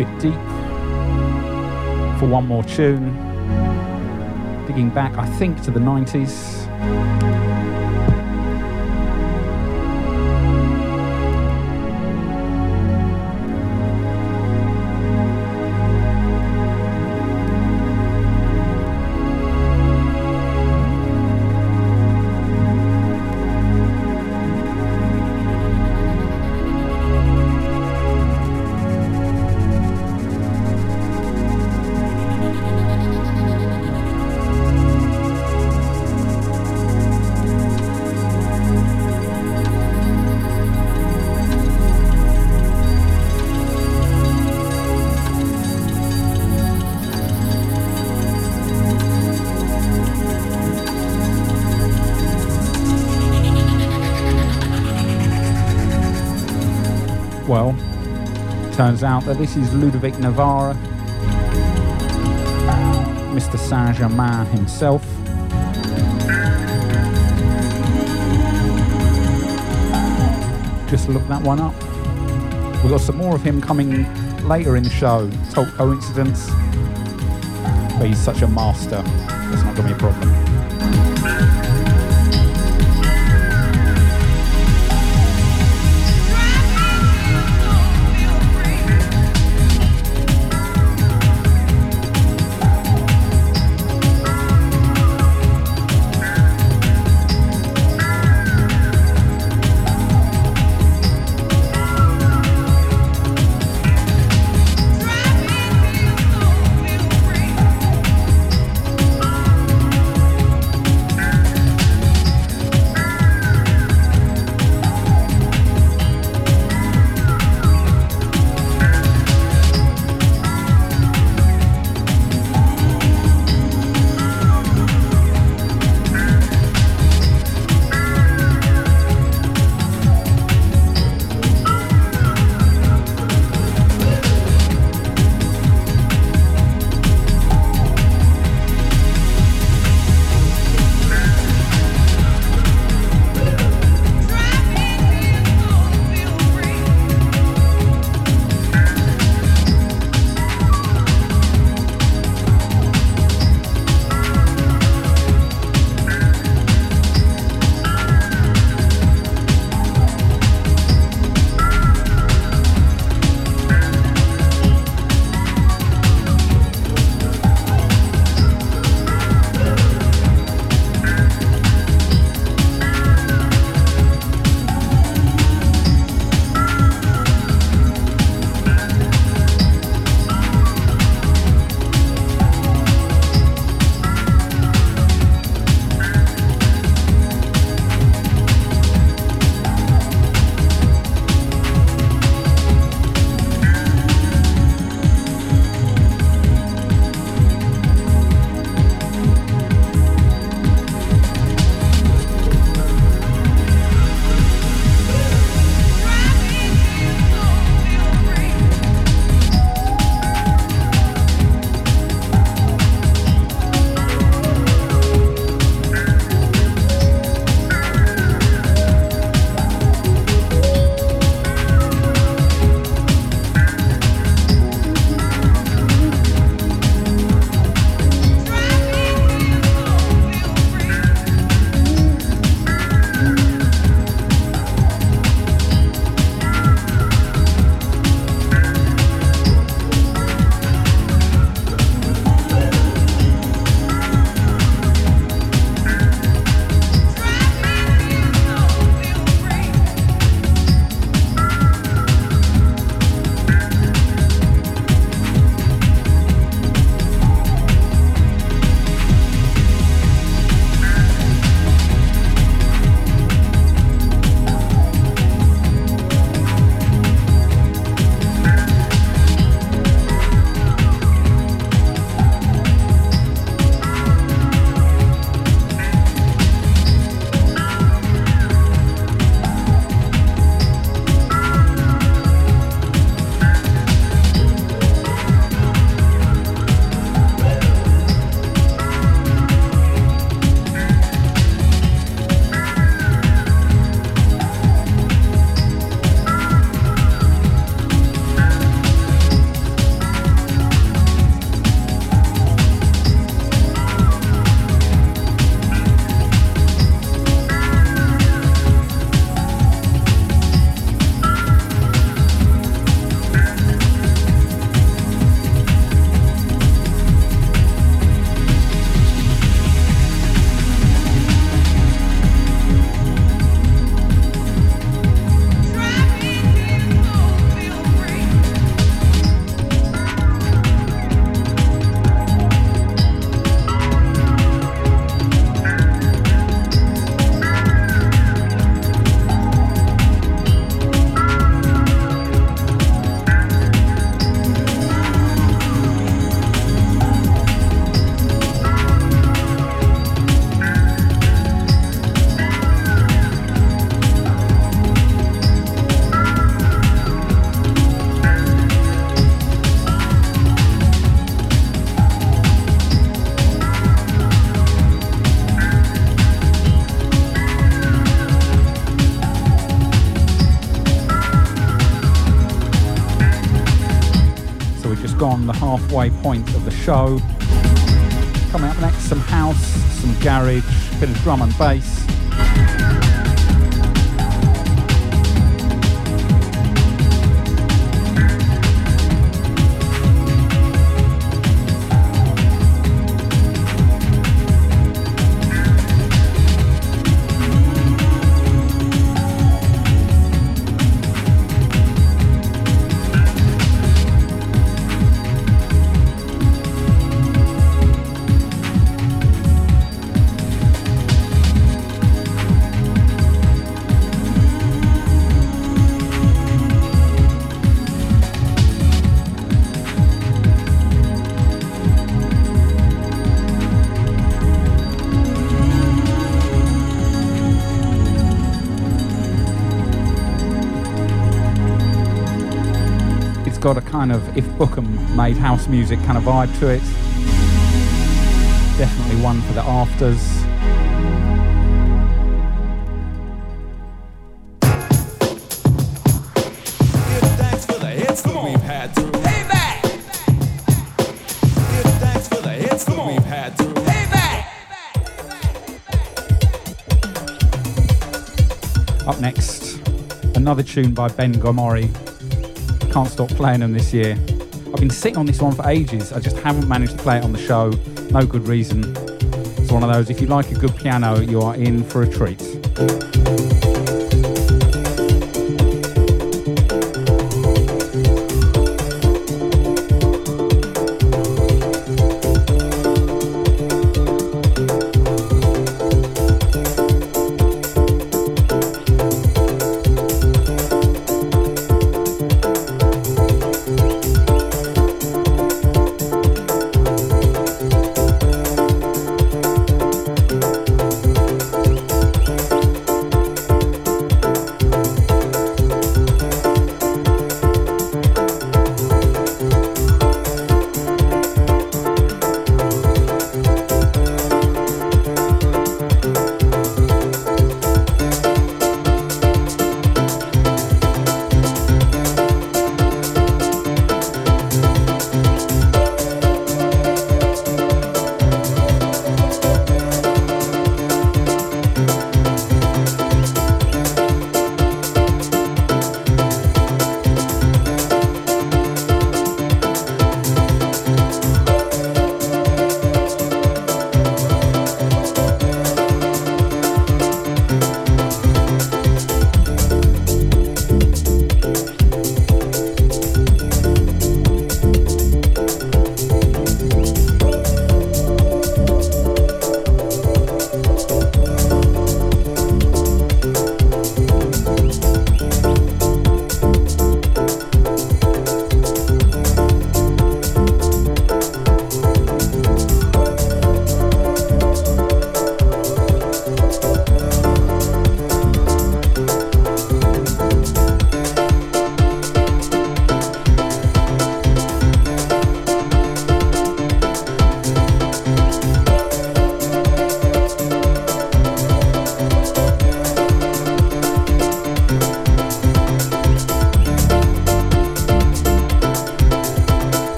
50 for one more tune. Digging back, I think, to the 90s. Out that this is Ludovic Navarre, Mr. Saint Germain himself. Just look that one up. We've got some more of him coming later in the show. Total coincidence. But he's such a master. That's not going to be a problem. Halfway point of the show. Coming up next, some house, some garage, a bit of drum and bass. A kind of if Bookham made house music kind of vibe to it. Definitely one for the afters. Thanks for the hits that we've had through. Payback! Give thanks for the hits that we've had through. Payback! Up next, another tune by Ben Gomori. Can't stop playing them this year. I've been sitting on this one for ages. I just haven't managed to play it on the show. No good reason. It's one of those, if you like a good piano, you are in for a treat.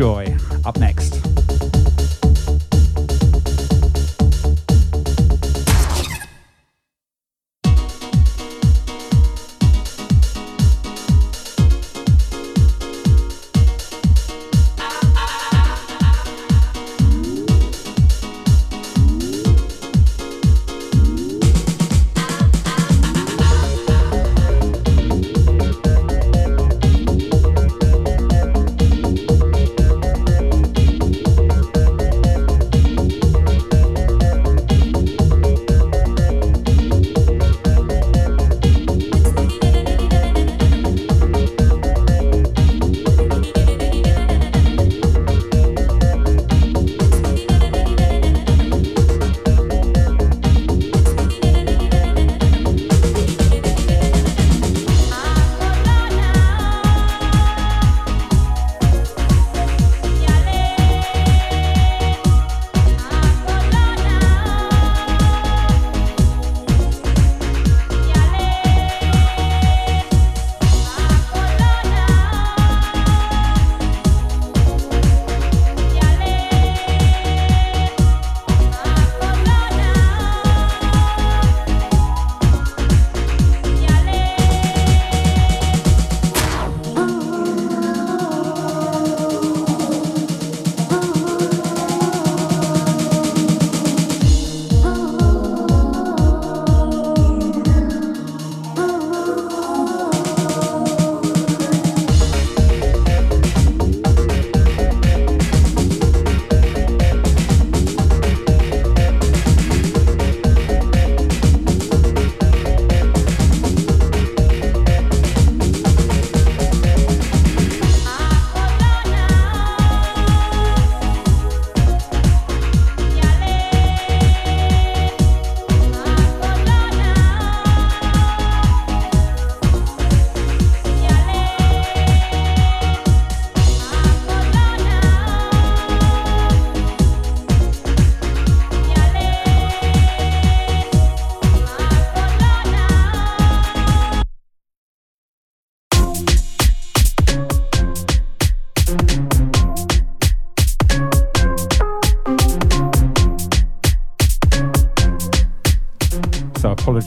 Joy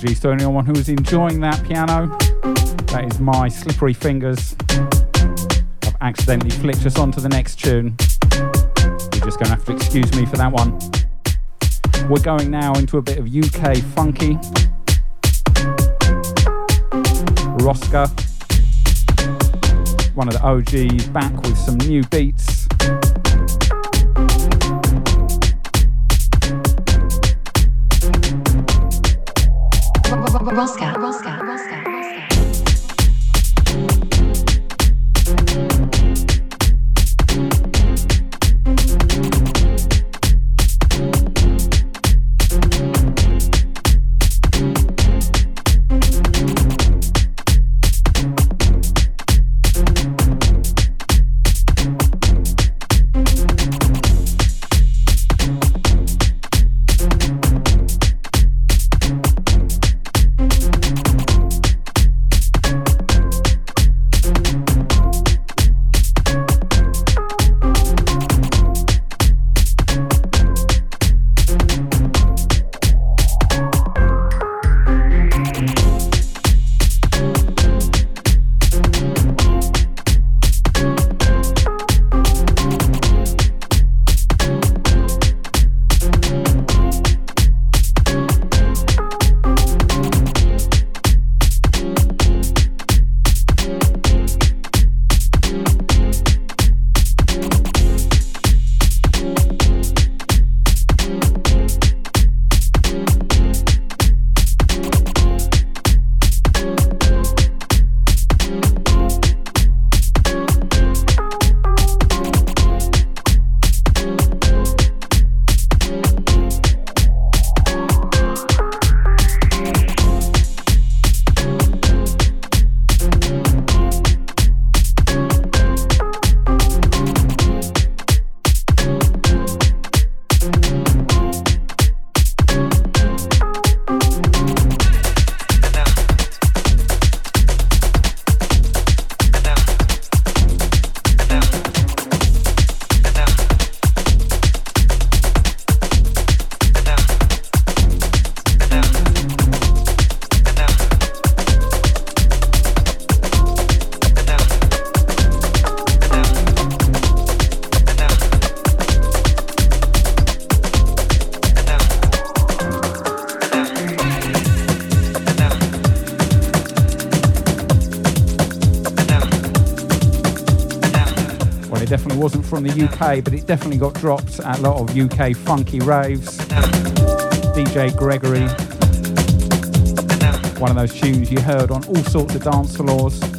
apologies to anyone who was enjoying that piano. That is my slippery fingers. I've accidentally flicked us onto the next tune. You're just going to have to excuse me for that one. We're going now into a bit of UK funky. Roska, one of the OGs, back with some new beats. From the UK, but it definitely got dropped at a lot of UK funky raves. DJ Gregory, one of those tunes you heard on all sorts of dance floors.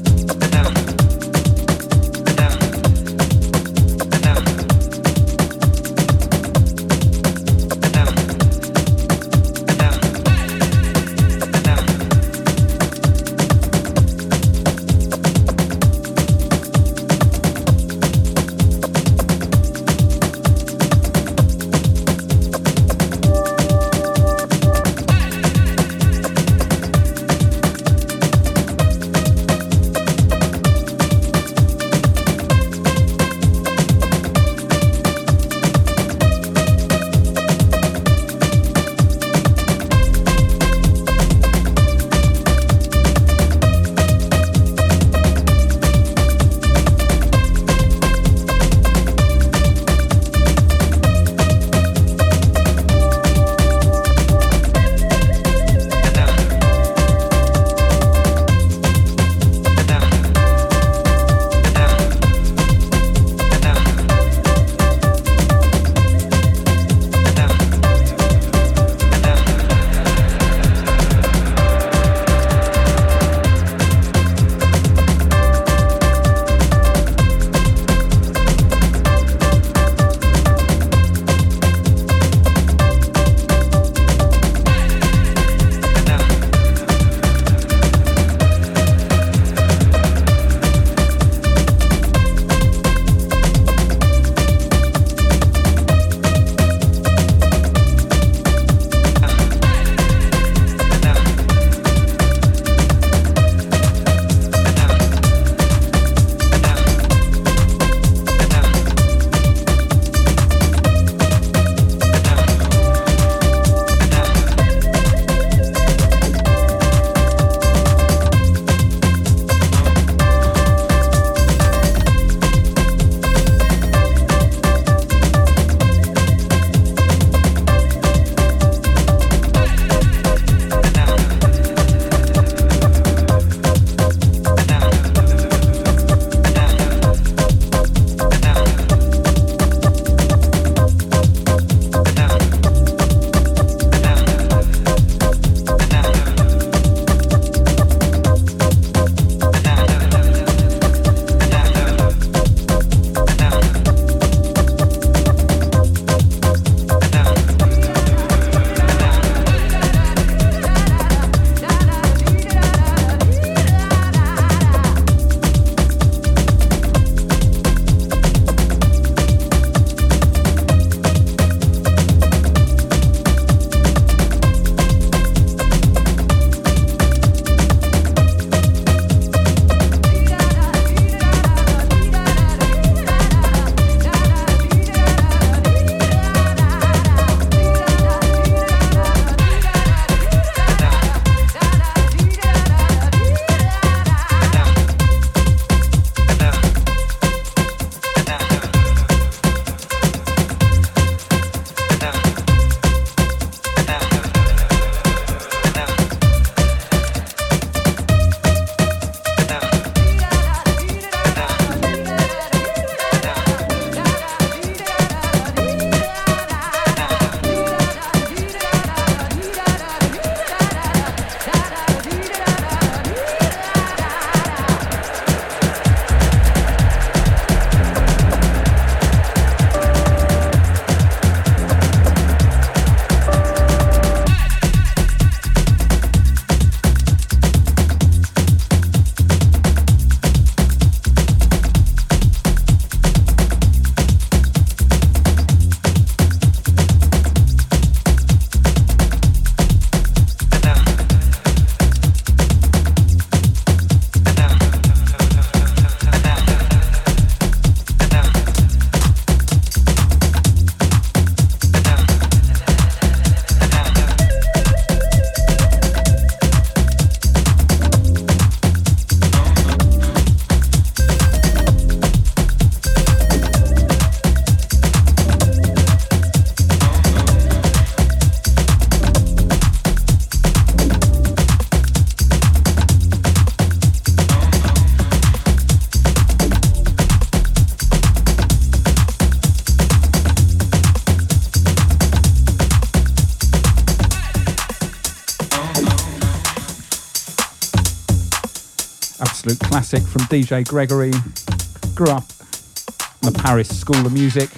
Classic from DJ Gregory. Grew up in the Paris School of Music.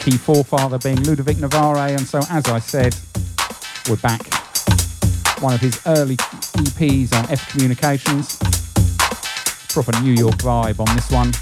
Key forefather being Ludovic Navarre, and so as I said, we're back. One of his early EPs on F Communications. Proper New York vibe on this one.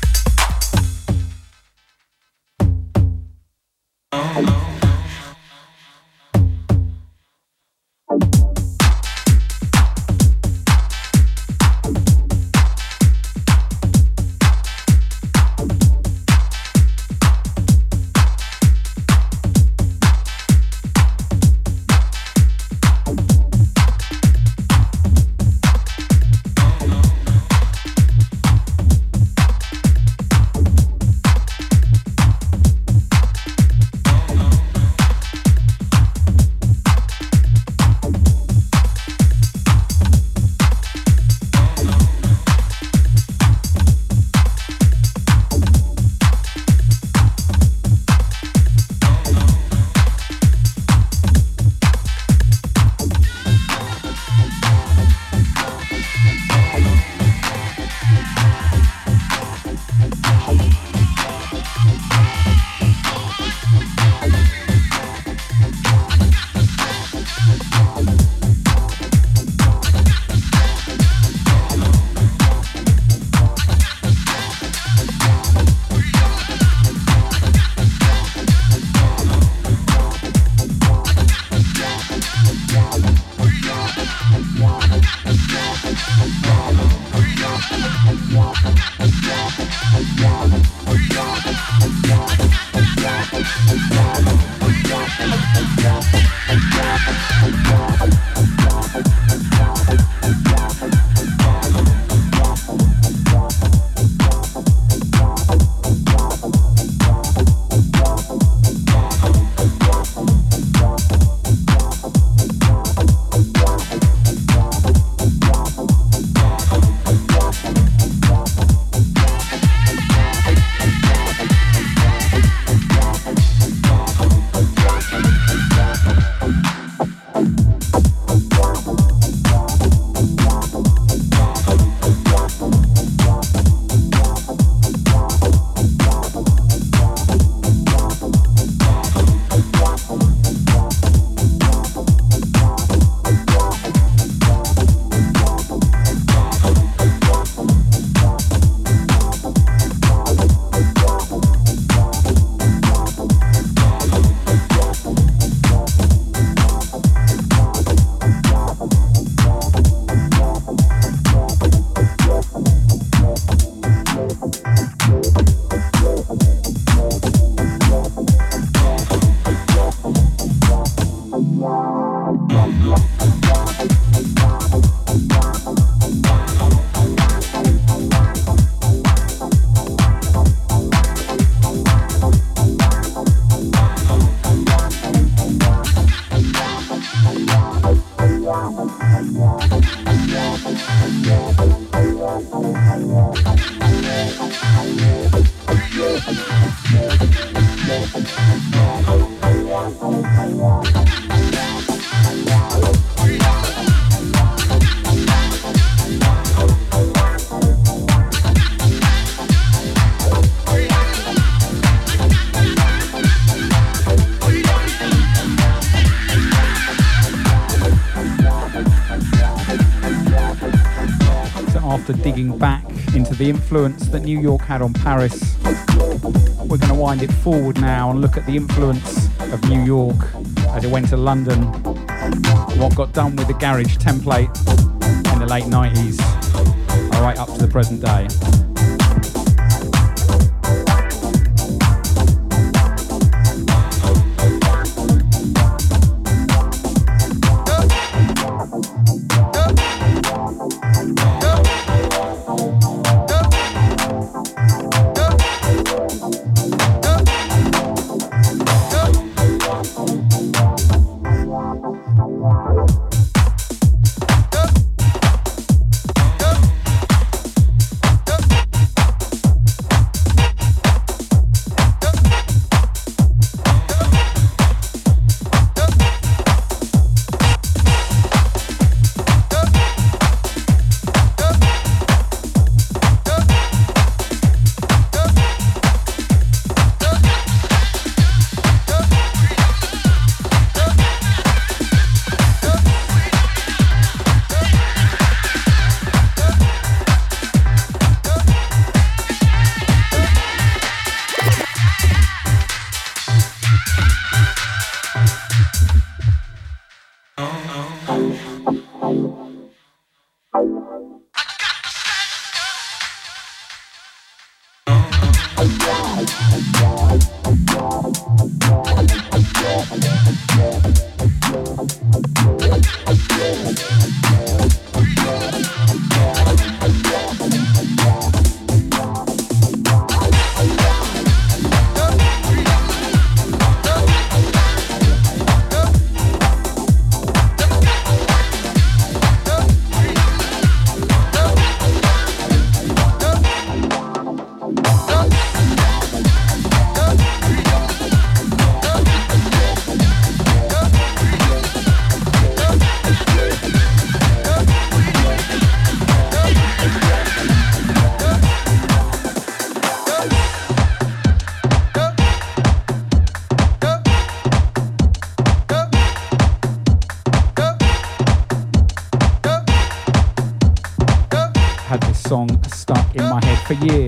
The influence that New York had on Paris. We're going to wind it forward now and look at the influence of New York as it went to London, what got done with the garage template in the late 90s, all right up to the present day. For years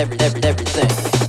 every, every, everything.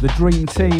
The Dream Team.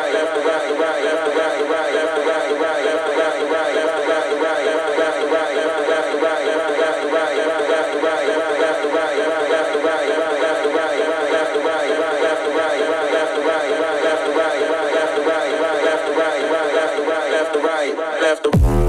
left right, left to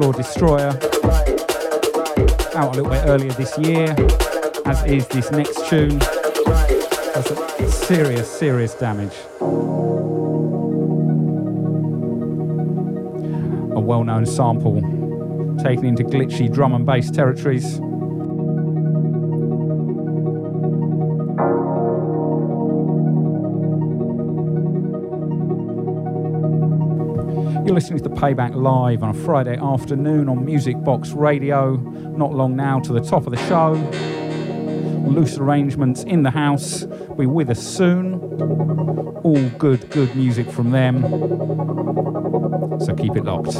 floor destroyer. Out a little bit earlier this year, as is this next tune. That's serious, serious damage. A well known sample taken into glitchy drum and bass territories. Payback live on a Friday afternoon on Music Box Radio. Not long now to the top of the show. Loose arrangements in the house. Be with us soon. All good, good music from them. So keep it locked.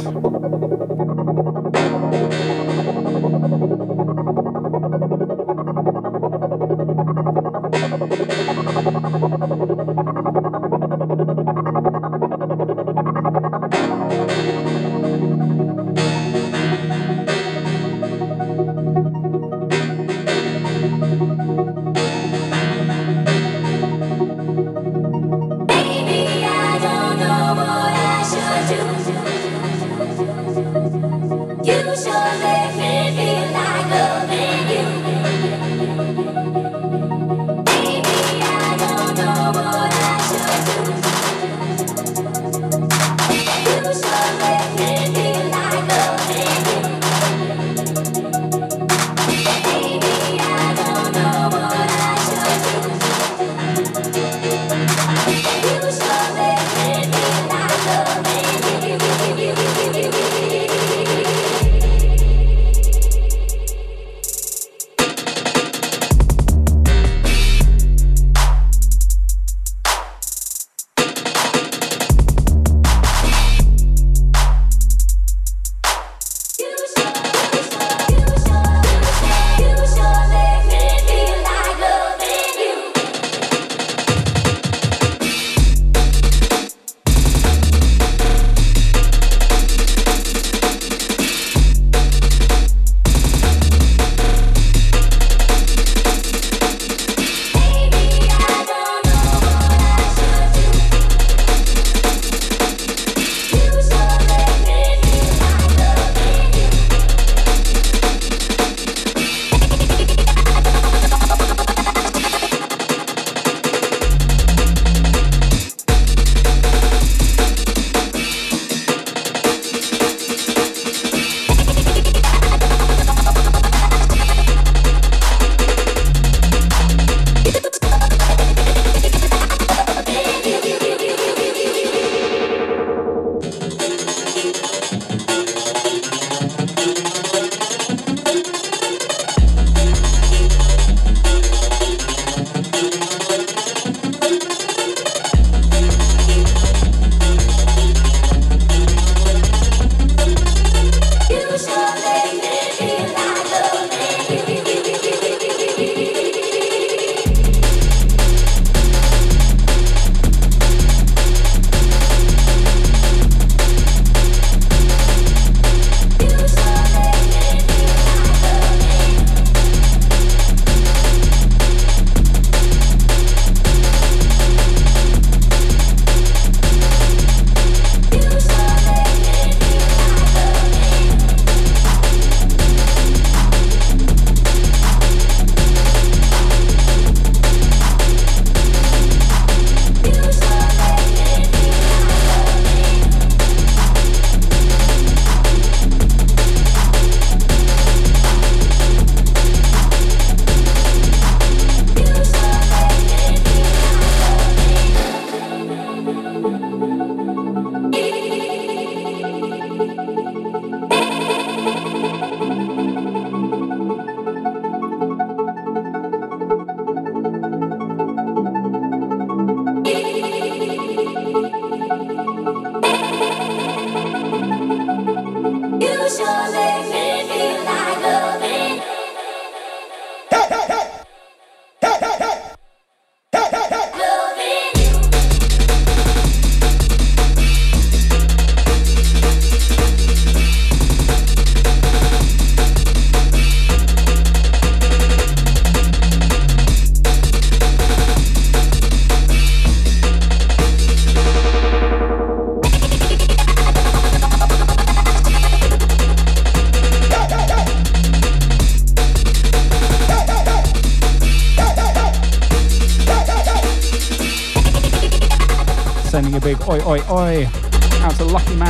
Baby,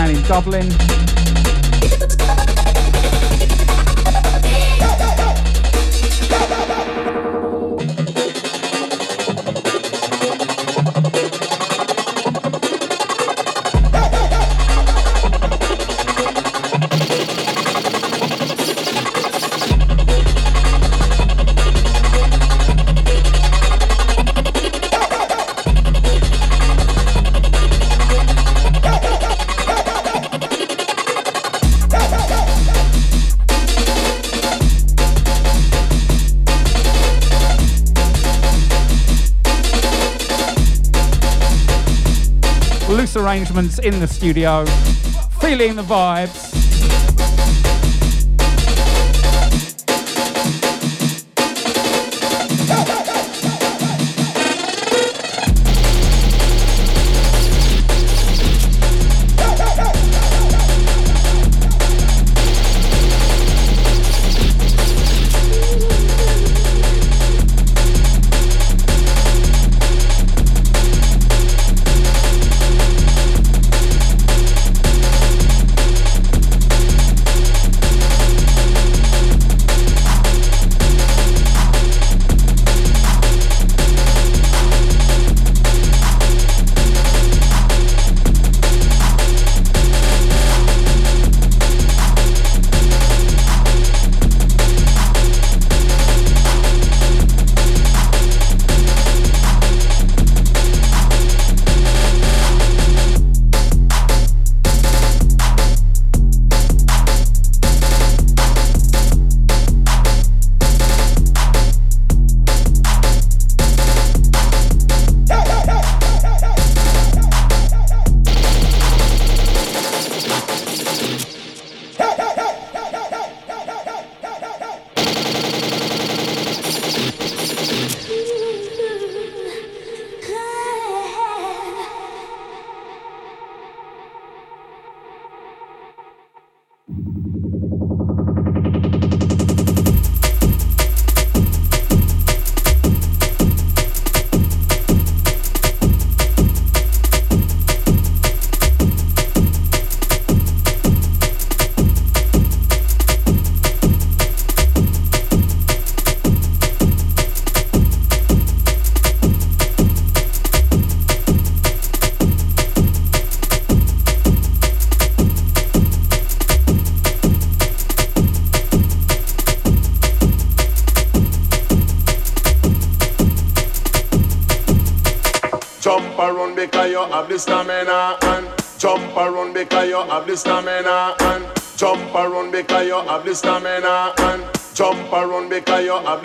man in Dublin. arrangements in the studio, feeling the vibes.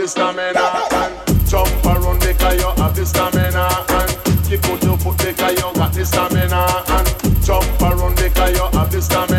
the stamina and jump around because you have the stamina and kick put your foot because you got the stamina and jump around because you have the stamina.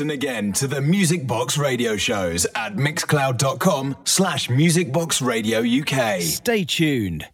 listen again to the Music Box Radio shows at mixcloud.com slash musicboxradiouk. Stay tuned.